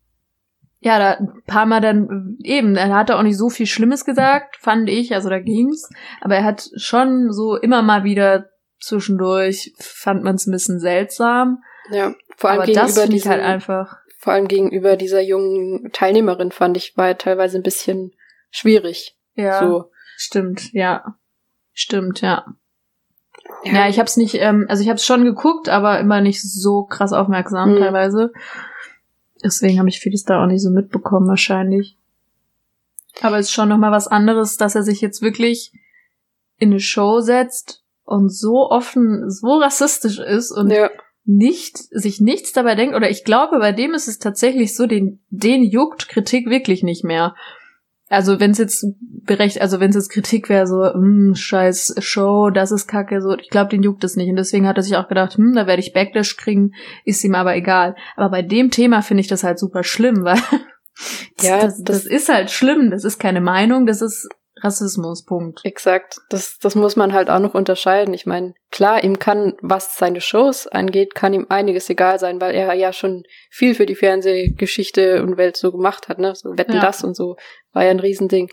Speaker 2: ja, da ein paar Mal dann eben, er hat auch nicht so viel Schlimmes gesagt, fand ich, also da ging's. Aber er hat schon so immer mal wieder zwischendurch, fand man es ein bisschen seltsam.
Speaker 3: Ja, vor allem
Speaker 2: Aber das
Speaker 3: gegenüber
Speaker 2: finde ich halt einfach,
Speaker 3: vor allem gegenüber dieser jungen Teilnehmerin fand ich, war teilweise ein bisschen schwierig.
Speaker 2: ja,
Speaker 3: So.
Speaker 2: stimmt, ja. Stimmt, ja. Ja, ich hab's nicht, ähm, also ich hab's schon geguckt, aber immer nicht so krass aufmerksam
Speaker 3: Mhm.
Speaker 2: teilweise. Deswegen habe ich vieles da auch nicht so mitbekommen wahrscheinlich. Aber es ist schon nochmal was anderes, dass er sich jetzt wirklich in eine Show setzt und so offen, so rassistisch ist und
Speaker 3: ja.
Speaker 2: Nicht, sich nichts dabei denkt, oder ich glaube, bei dem ist es tatsächlich so, den, den juckt Kritik wirklich nicht mehr. Also wenn es jetzt berecht, also wenn es jetzt Kritik wäre, so, hm, scheiß Show, das ist kacke, so, ich glaube, den juckt es nicht. Und deswegen hat er sich auch gedacht, hm, da werde ich Backlash kriegen, ist ihm aber egal. Aber bei dem Thema finde ich das halt super schlimm, weil
Speaker 3: Ja,
Speaker 2: das, das
Speaker 3: das-
Speaker 2: ist halt schlimm, das ist keine Meinung, das ist Rassismus, Punkt.
Speaker 3: Exakt. Das, das muss man halt auch noch unterscheiden. Ich meine, klar, ihm kann, was seine Shows angeht, kann ihm einiges egal sein, weil er ja schon viel für die Fernsehgeschichte und Welt so gemacht hat, ne? So Wetten
Speaker 2: Ja.
Speaker 3: das und so. War ja ein Riesending.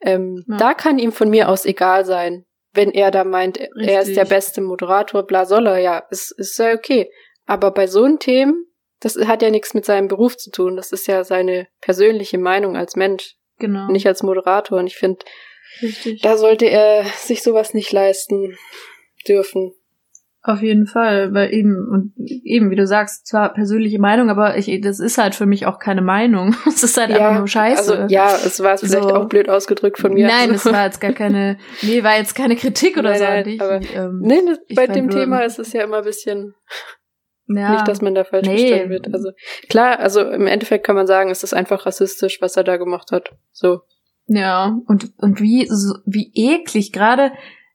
Speaker 3: Ähm,
Speaker 2: Ja.
Speaker 3: Da kann ihm von mir aus egal sein, wenn er da meint, er ist
Speaker 2: Richtig.
Speaker 3: der beste Moderator, bla soll er, ja, ist, ist ja okay. Aber bei so einem Themen, das hat ja nichts mit seinem Beruf zu tun. Das ist ja seine persönliche Meinung als Mensch,
Speaker 2: Genau.
Speaker 3: nicht als Moderator. Und ich finde, da sollte er sich sowas nicht leisten dürfen.
Speaker 2: Auf jeden Fall, weil eben, und eben, wie du sagst, zwar persönliche Meinung, aber ich, das ist halt für mich auch keine Meinung. Es ist halt einfach nur Scheiße.
Speaker 3: Also ja, es war vielleicht
Speaker 2: So.
Speaker 3: auch blöd ausgedrückt von mir.
Speaker 2: Nein,
Speaker 3: also,
Speaker 2: es war jetzt gar keine, nee, war jetzt keine Kritik oder
Speaker 3: Nein,
Speaker 2: so
Speaker 3: nein,
Speaker 2: dich.
Speaker 3: aber-
Speaker 2: ähm,
Speaker 3: Nee,
Speaker 2: Ich
Speaker 3: bei dem Thema ist es ja immer ein bisschen
Speaker 2: ja,
Speaker 3: nicht, dass man da falsch
Speaker 2: Nee.
Speaker 3: verstanden wird. Also klar, also im Endeffekt kann man sagen, es ist einfach rassistisch, was er da gemacht hat. So.
Speaker 2: ja, und, und wie, so, wie eklig, gerade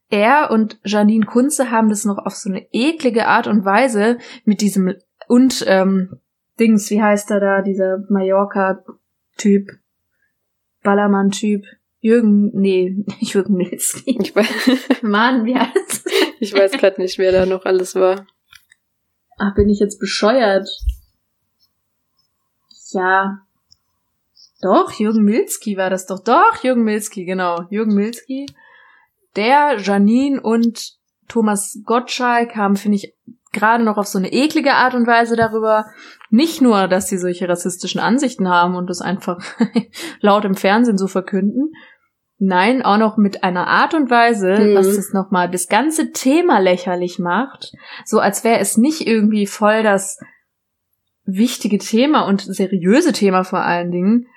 Speaker 2: er und Janine Kunze haben das noch auf so eine eklige Art und Weise mit diesem, und, ähm, Dings, wie heißt er da, dieser Mallorca-Typ? Ballermann-Typ. Jürgen, nee, Jürgen
Speaker 3: weiß,
Speaker 2: Mann, wie heißt
Speaker 3: ich weiß gerade nicht, wer da noch alles war.
Speaker 2: Ach, bin ich jetzt bescheuert? Ja. Doch, Jürgen Milzki war das doch. Doch, Jürgen Milzki, genau. Jürgen Milzki. Der, Janine und Thomas Gottschalk haben, finde ich, gerade noch auf so eine eklige Art und Weise darüber, nicht nur, dass sie solche rassistischen Ansichten haben und das einfach laut im Fernsehen so verkünden, nein, auch noch mit einer Art und Weise,
Speaker 3: Mhm.
Speaker 2: was das nochmal das ganze Thema lächerlich macht, so als wäre es nicht irgendwie voll das wichtige Thema und seriöse Thema vor allen Dingen,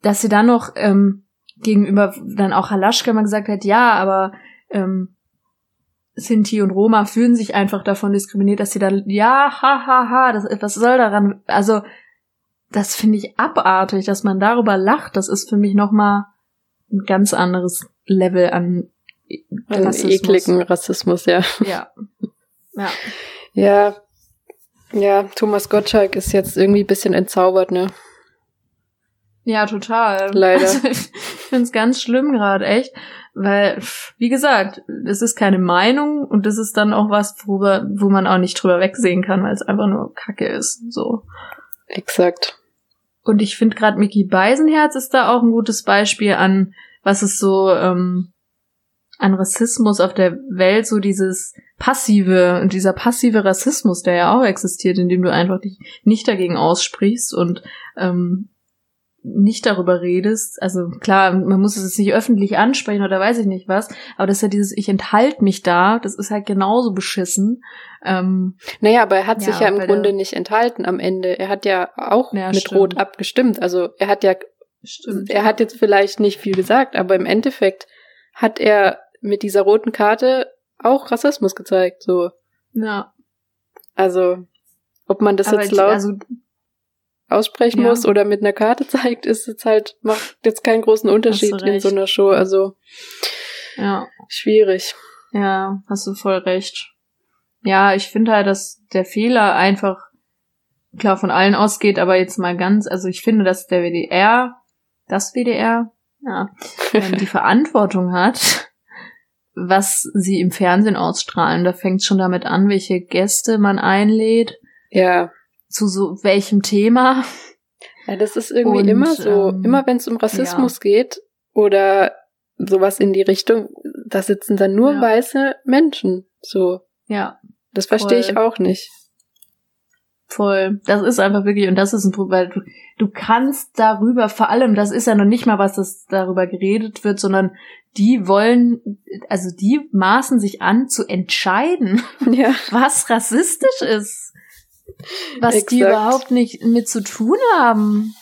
Speaker 2: dass sie dann noch ähm, gegenüber dann auch Halaschka mal gesagt hat, ja, aber ähm, Sinti und Roma fühlen sich einfach davon diskriminiert, dass sie dann, ja, ha, ha, ha, das, was soll daran, also, das finde ich abartig, dass man darüber lacht, das ist für mich nochmal ein ganz anderes Level an
Speaker 3: Einen
Speaker 2: Rassismus.
Speaker 3: ekligen Rassismus, ja.
Speaker 2: Ja. Ja.
Speaker 3: Ja, ja, Thomas Gottschalk ist jetzt irgendwie ein bisschen entzaubert, ne?
Speaker 2: Ja, total.
Speaker 3: Leider.
Speaker 2: Also, ich finde es ganz schlimm gerade, echt. Weil, wie gesagt, es ist keine Meinung und das ist dann auch was, worüber, wo man auch nicht drüber wegsehen kann, weil es einfach nur Kacke ist. So.
Speaker 3: Exakt.
Speaker 2: Und ich finde gerade Mickey Beisenherz ist da auch ein gutes Beispiel an, was es so ähm, an Rassismus auf der Welt, so dieses passive und dieser passive Rassismus, der ja auch existiert, indem du einfach dich nicht dagegen aussprichst und ähm, nicht darüber redest. Also klar, man muss es jetzt nicht öffentlich ansprechen oder weiß ich nicht was, aber das ist ja dieses Ich enthalte mich da, das ist halt genauso beschissen. Ähm,
Speaker 3: Naja, aber er hat sich
Speaker 2: Ja,
Speaker 3: ja im Grunde nicht enthalten am Ende. Er hat ja auch
Speaker 2: Ja,
Speaker 3: mit
Speaker 2: stimmt.
Speaker 3: Rot abgestimmt. Also er hat ja,
Speaker 2: stimmt.
Speaker 3: er hat jetzt vielleicht nicht viel gesagt, aber im Endeffekt hat er mit dieser roten Karte auch Rassismus gezeigt. So,
Speaker 2: ja,
Speaker 3: also ob man das
Speaker 2: aber
Speaker 3: jetzt laut
Speaker 2: also
Speaker 3: aussprechen
Speaker 2: Ja.
Speaker 3: muss oder mit einer Karte zeigt, ist jetzt halt macht jetzt keinen großen Unterschied in so einer Show. Also
Speaker 2: ja.
Speaker 3: schwierig.
Speaker 2: Ja, hast du voll recht. Ja, ich finde halt, dass der Fehler einfach klar von allen ausgeht, aber jetzt mal ganz, also ich finde, dass der WDR, das WDR, ja, ähm, die Verantwortung hat, was sie im Fernsehen ausstrahlen. Da fängt schon damit an, welche Gäste man einlädt,
Speaker 3: Ja,
Speaker 2: zu so welchem Thema.
Speaker 3: Ja, das ist irgendwie
Speaker 2: Und,
Speaker 3: immer so,
Speaker 2: ähm,
Speaker 3: immer wenn es um Rassismus geht oder sowas in die Richtung, da sitzen dann nur
Speaker 2: Ja.
Speaker 3: weiße Menschen. So,
Speaker 2: Ja,
Speaker 3: das verstehe ich auch nicht.
Speaker 2: Voll. Das ist einfach wirklich, und das ist ein Problem, weil du, du kannst darüber, vor allem, das ist ja noch nicht mal, was das darüber geredet wird, sondern die wollen, also die maßen sich an zu entscheiden,
Speaker 3: Ja,
Speaker 2: was rassistisch ist. Was die
Speaker 3: Exakt.
Speaker 2: überhaupt nicht mit zu tun haben.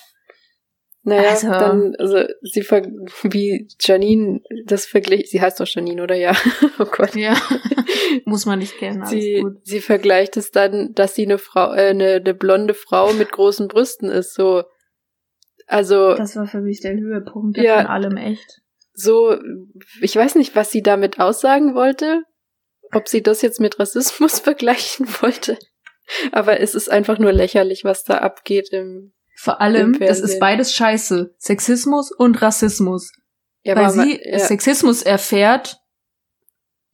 Speaker 3: naja,
Speaker 2: Also-
Speaker 3: dann, also sie ver wie Janine das vergleicht, sie heißt doch Janine, oder ja? oh Gott.
Speaker 2: Ja. Muss man nicht kennen, alles
Speaker 3: Sie,
Speaker 2: gut.
Speaker 3: sie vergleicht es dann, dass sie eine Frau, äh, eine, eine blonde Frau mit großen Brüsten ist, so. Also,
Speaker 2: Das war für mich der Höhepunkt
Speaker 3: Ja.
Speaker 2: von allem echt.
Speaker 3: so, ich weiß nicht, was sie damit aussagen wollte, ob sie das jetzt mit Rassismus vergleichen wollte. Aber es ist einfach nur lächerlich, was da abgeht im.
Speaker 2: Vor allem,
Speaker 3: Im
Speaker 2: das ist beides scheiße. Sexismus und Rassismus.
Speaker 3: Ja,
Speaker 2: weil
Speaker 3: aber man-
Speaker 2: sie
Speaker 3: ja,
Speaker 2: Sexismus erfährt,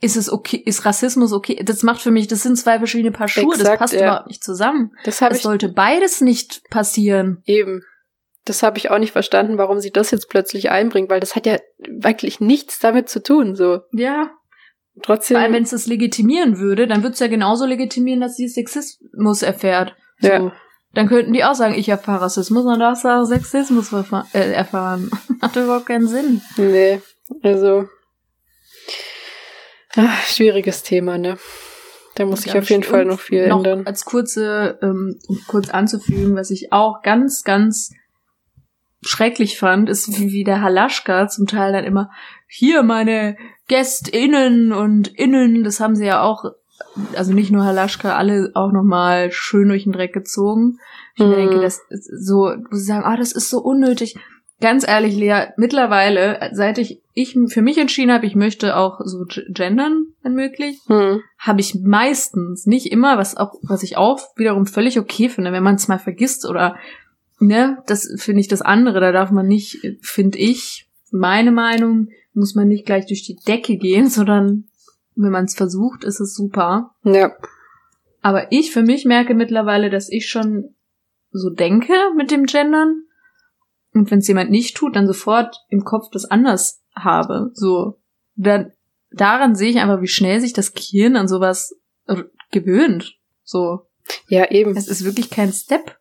Speaker 2: ist es okay, ist Rassismus okay? Das macht für mich, das sind zwei verschiedene Paar Schuhe, das
Speaker 3: Exakt,
Speaker 2: passt
Speaker 3: ja.
Speaker 2: überhaupt nicht zusammen.
Speaker 3: das ich
Speaker 2: sollte beides nicht passieren.
Speaker 3: eben. Das habe ich auch nicht verstanden, warum sie das jetzt plötzlich einbringt, weil das hat ja wirklich nichts damit zu tun. So
Speaker 2: Ja.
Speaker 3: Trotzdem.
Speaker 2: Vor allem, wenn es das legitimieren würde, dann würde es ja genauso legitimieren, dass sie Sexismus erfährt. So.
Speaker 3: Ja.
Speaker 2: Dann könnten die auch sagen, ich erfahre Rassismus und darfst auch Sexismus äh, erfahren. Macht überhaupt keinen Sinn.
Speaker 3: Nee, also ach, schwieriges Thema, ne? Da muss
Speaker 2: Ganz
Speaker 3: auf jeden. Fall noch viel
Speaker 2: noch
Speaker 3: ändern.
Speaker 2: Als kurze, ähm, um kurz anzufügen, was ich auch ganz, ganz schrecklich fand, ist, wie, wie der Halaschka zum Teil dann immer, hier meine GästInnen und Innen, das haben sie ja auch, also nicht nur Halaschka, alle auch nochmal schön durch den Dreck gezogen. Ich
Speaker 3: Mhm.
Speaker 2: denke, das ist so, wo sie sagen, ah, das ist so unnötig. Ganz ehrlich, Lea, mittlerweile, seit ich, ich für mich entschieden habe, ich möchte auch so gendern, wenn möglich,
Speaker 3: Hm.
Speaker 2: habe ich meistens, nicht immer, was auch, was ich auch wiederum völlig okay finde, wenn man es mal vergisst oder ne, das finde ich das andere. Da darf man nicht, finde ich, meine Meinung, muss man nicht gleich durch die Decke gehen, sondern wenn man es versucht, ist es super.
Speaker 3: Ja.
Speaker 2: Aber ich für mich merke mittlerweile, dass ich schon so denke mit dem Gendern. Und wenn es jemand nicht tut, dann sofort im Kopf das anders habe. So. Dann, daran sehe ich einfach, wie schnell sich das Gehirn an sowas gewöhnt. So.
Speaker 3: Ja, eben.
Speaker 2: Es ist wirklich kein Step.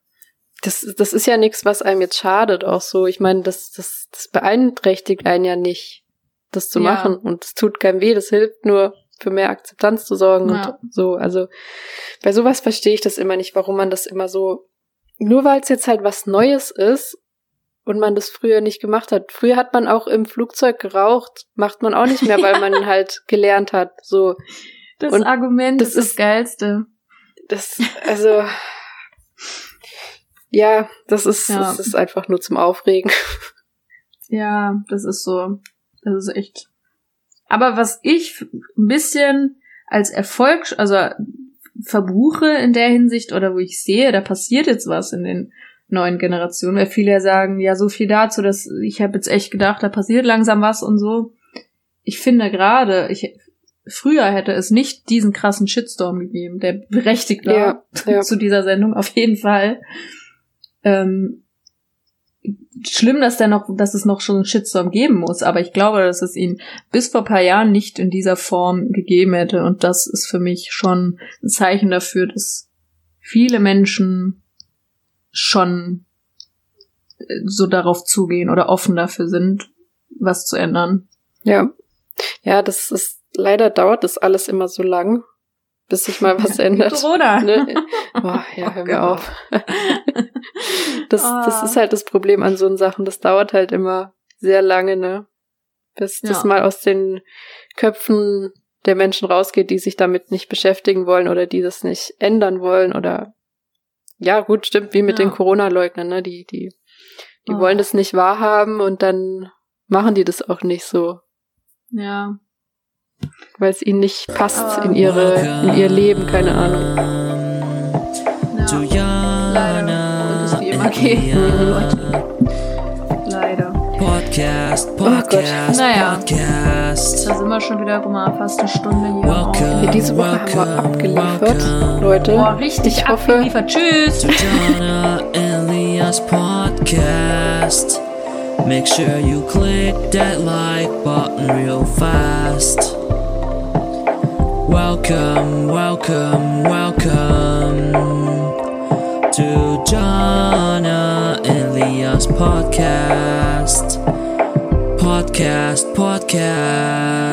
Speaker 3: Das, das ist ja nichts, was einem jetzt schadet, auch so. Ich meine, das, das, das beeinträchtigt einen ja nicht, das zu
Speaker 2: Ja.
Speaker 3: machen. Und es tut keinem weh, das hilft nur für mehr Akzeptanz zu sorgen
Speaker 2: Ja.
Speaker 3: und so. Also bei sowas verstehe ich das immer nicht, warum man das immer so, nur weil es jetzt halt was Neues ist und man das früher nicht gemacht hat. Früher hat man auch im Flugzeug geraucht, macht man auch nicht mehr, weil man halt gelernt hat. So,
Speaker 2: Das
Speaker 3: Und
Speaker 2: Argument
Speaker 3: das
Speaker 2: ist das Geilste.
Speaker 3: das, also, ja, das ist,
Speaker 2: Ja.
Speaker 3: das ist einfach nur zum Aufregen.
Speaker 2: Ja, das ist so. Das ist echt. Aber was ich ein bisschen als Erfolg, also verbuche in der Hinsicht oder wo ich sehe, da passiert jetzt was in den neuen Generationen, weil viele ja sagen, ja, so viel dazu, dass ich habe jetzt echt gedacht, da passiert langsam was und so. Ich finde gerade, ich früher hätte es nicht diesen krassen Shitstorm gegeben, der berechtigt war
Speaker 3: Ja, ja.
Speaker 2: zu dieser Sendung auf jeden Fall. Ähm, schlimm, dass der noch, dass es noch schon einen Shitstorm geben muss, aber ich glaube, dass es ihn bis vor paar Jahren nicht in dieser Form gegeben hätte und das ist für mich schon ein Zeichen dafür, dass viele Menschen schon äh, so darauf zugehen oder offen dafür sind, was zu ändern.
Speaker 3: Ja. Ja, das ist, leider dauert das alles immer so lang, bis sich mal was ändert.
Speaker 2: Corona.
Speaker 3: Ne? Oh, ja, hör mir
Speaker 2: Oh
Speaker 3: auf. Das, das
Speaker 2: Ah.
Speaker 3: ist halt das Problem an so Sachen. Das dauert halt immer sehr lange, ne? Bis das
Speaker 2: Ja.
Speaker 3: mal aus den Köpfen der Menschen rausgeht, die sich damit nicht beschäftigen wollen oder die das nicht ändern wollen oder ja, gut, stimmt, wie mit
Speaker 2: Ja.
Speaker 3: den Corona-Leugnern, ne? Die, die, die
Speaker 2: Oh.
Speaker 3: wollen das nicht wahrhaben und dann machen die das auch nicht so,
Speaker 2: Ja.
Speaker 3: Weil es ihnen nicht passt in ihre, in ihr Leben, keine Ahnung.
Speaker 2: Ja. Leider. Und es wie immer geht. Leider.
Speaker 1: Podcast,
Speaker 3: Oh Gott.
Speaker 1: Podcast,
Speaker 2: Naja.
Speaker 1: Podcast.
Speaker 2: Da sind wir schon wieder, guck mal, fast eine Stunde hier.
Speaker 1: Welcome.
Speaker 3: Ja, diese Woche haben wir abgeliefert,
Speaker 1: welcome
Speaker 3: Leute.
Speaker 2: Boah, richtig
Speaker 3: Ich hoffe-
Speaker 2: abgeliefert. Tschüss.
Speaker 1: Jana Elias Podcast. Make sure you click that like button real fast. Welcome, welcome, welcome to Jana Elias Podcast. Podcast, podcast.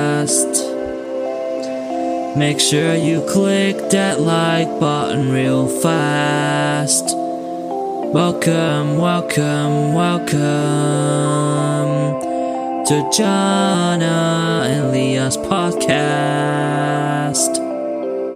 Speaker 1: Make sure you click that like button real fast. Welcome, welcome, welcome to Jana and Elias Podcast.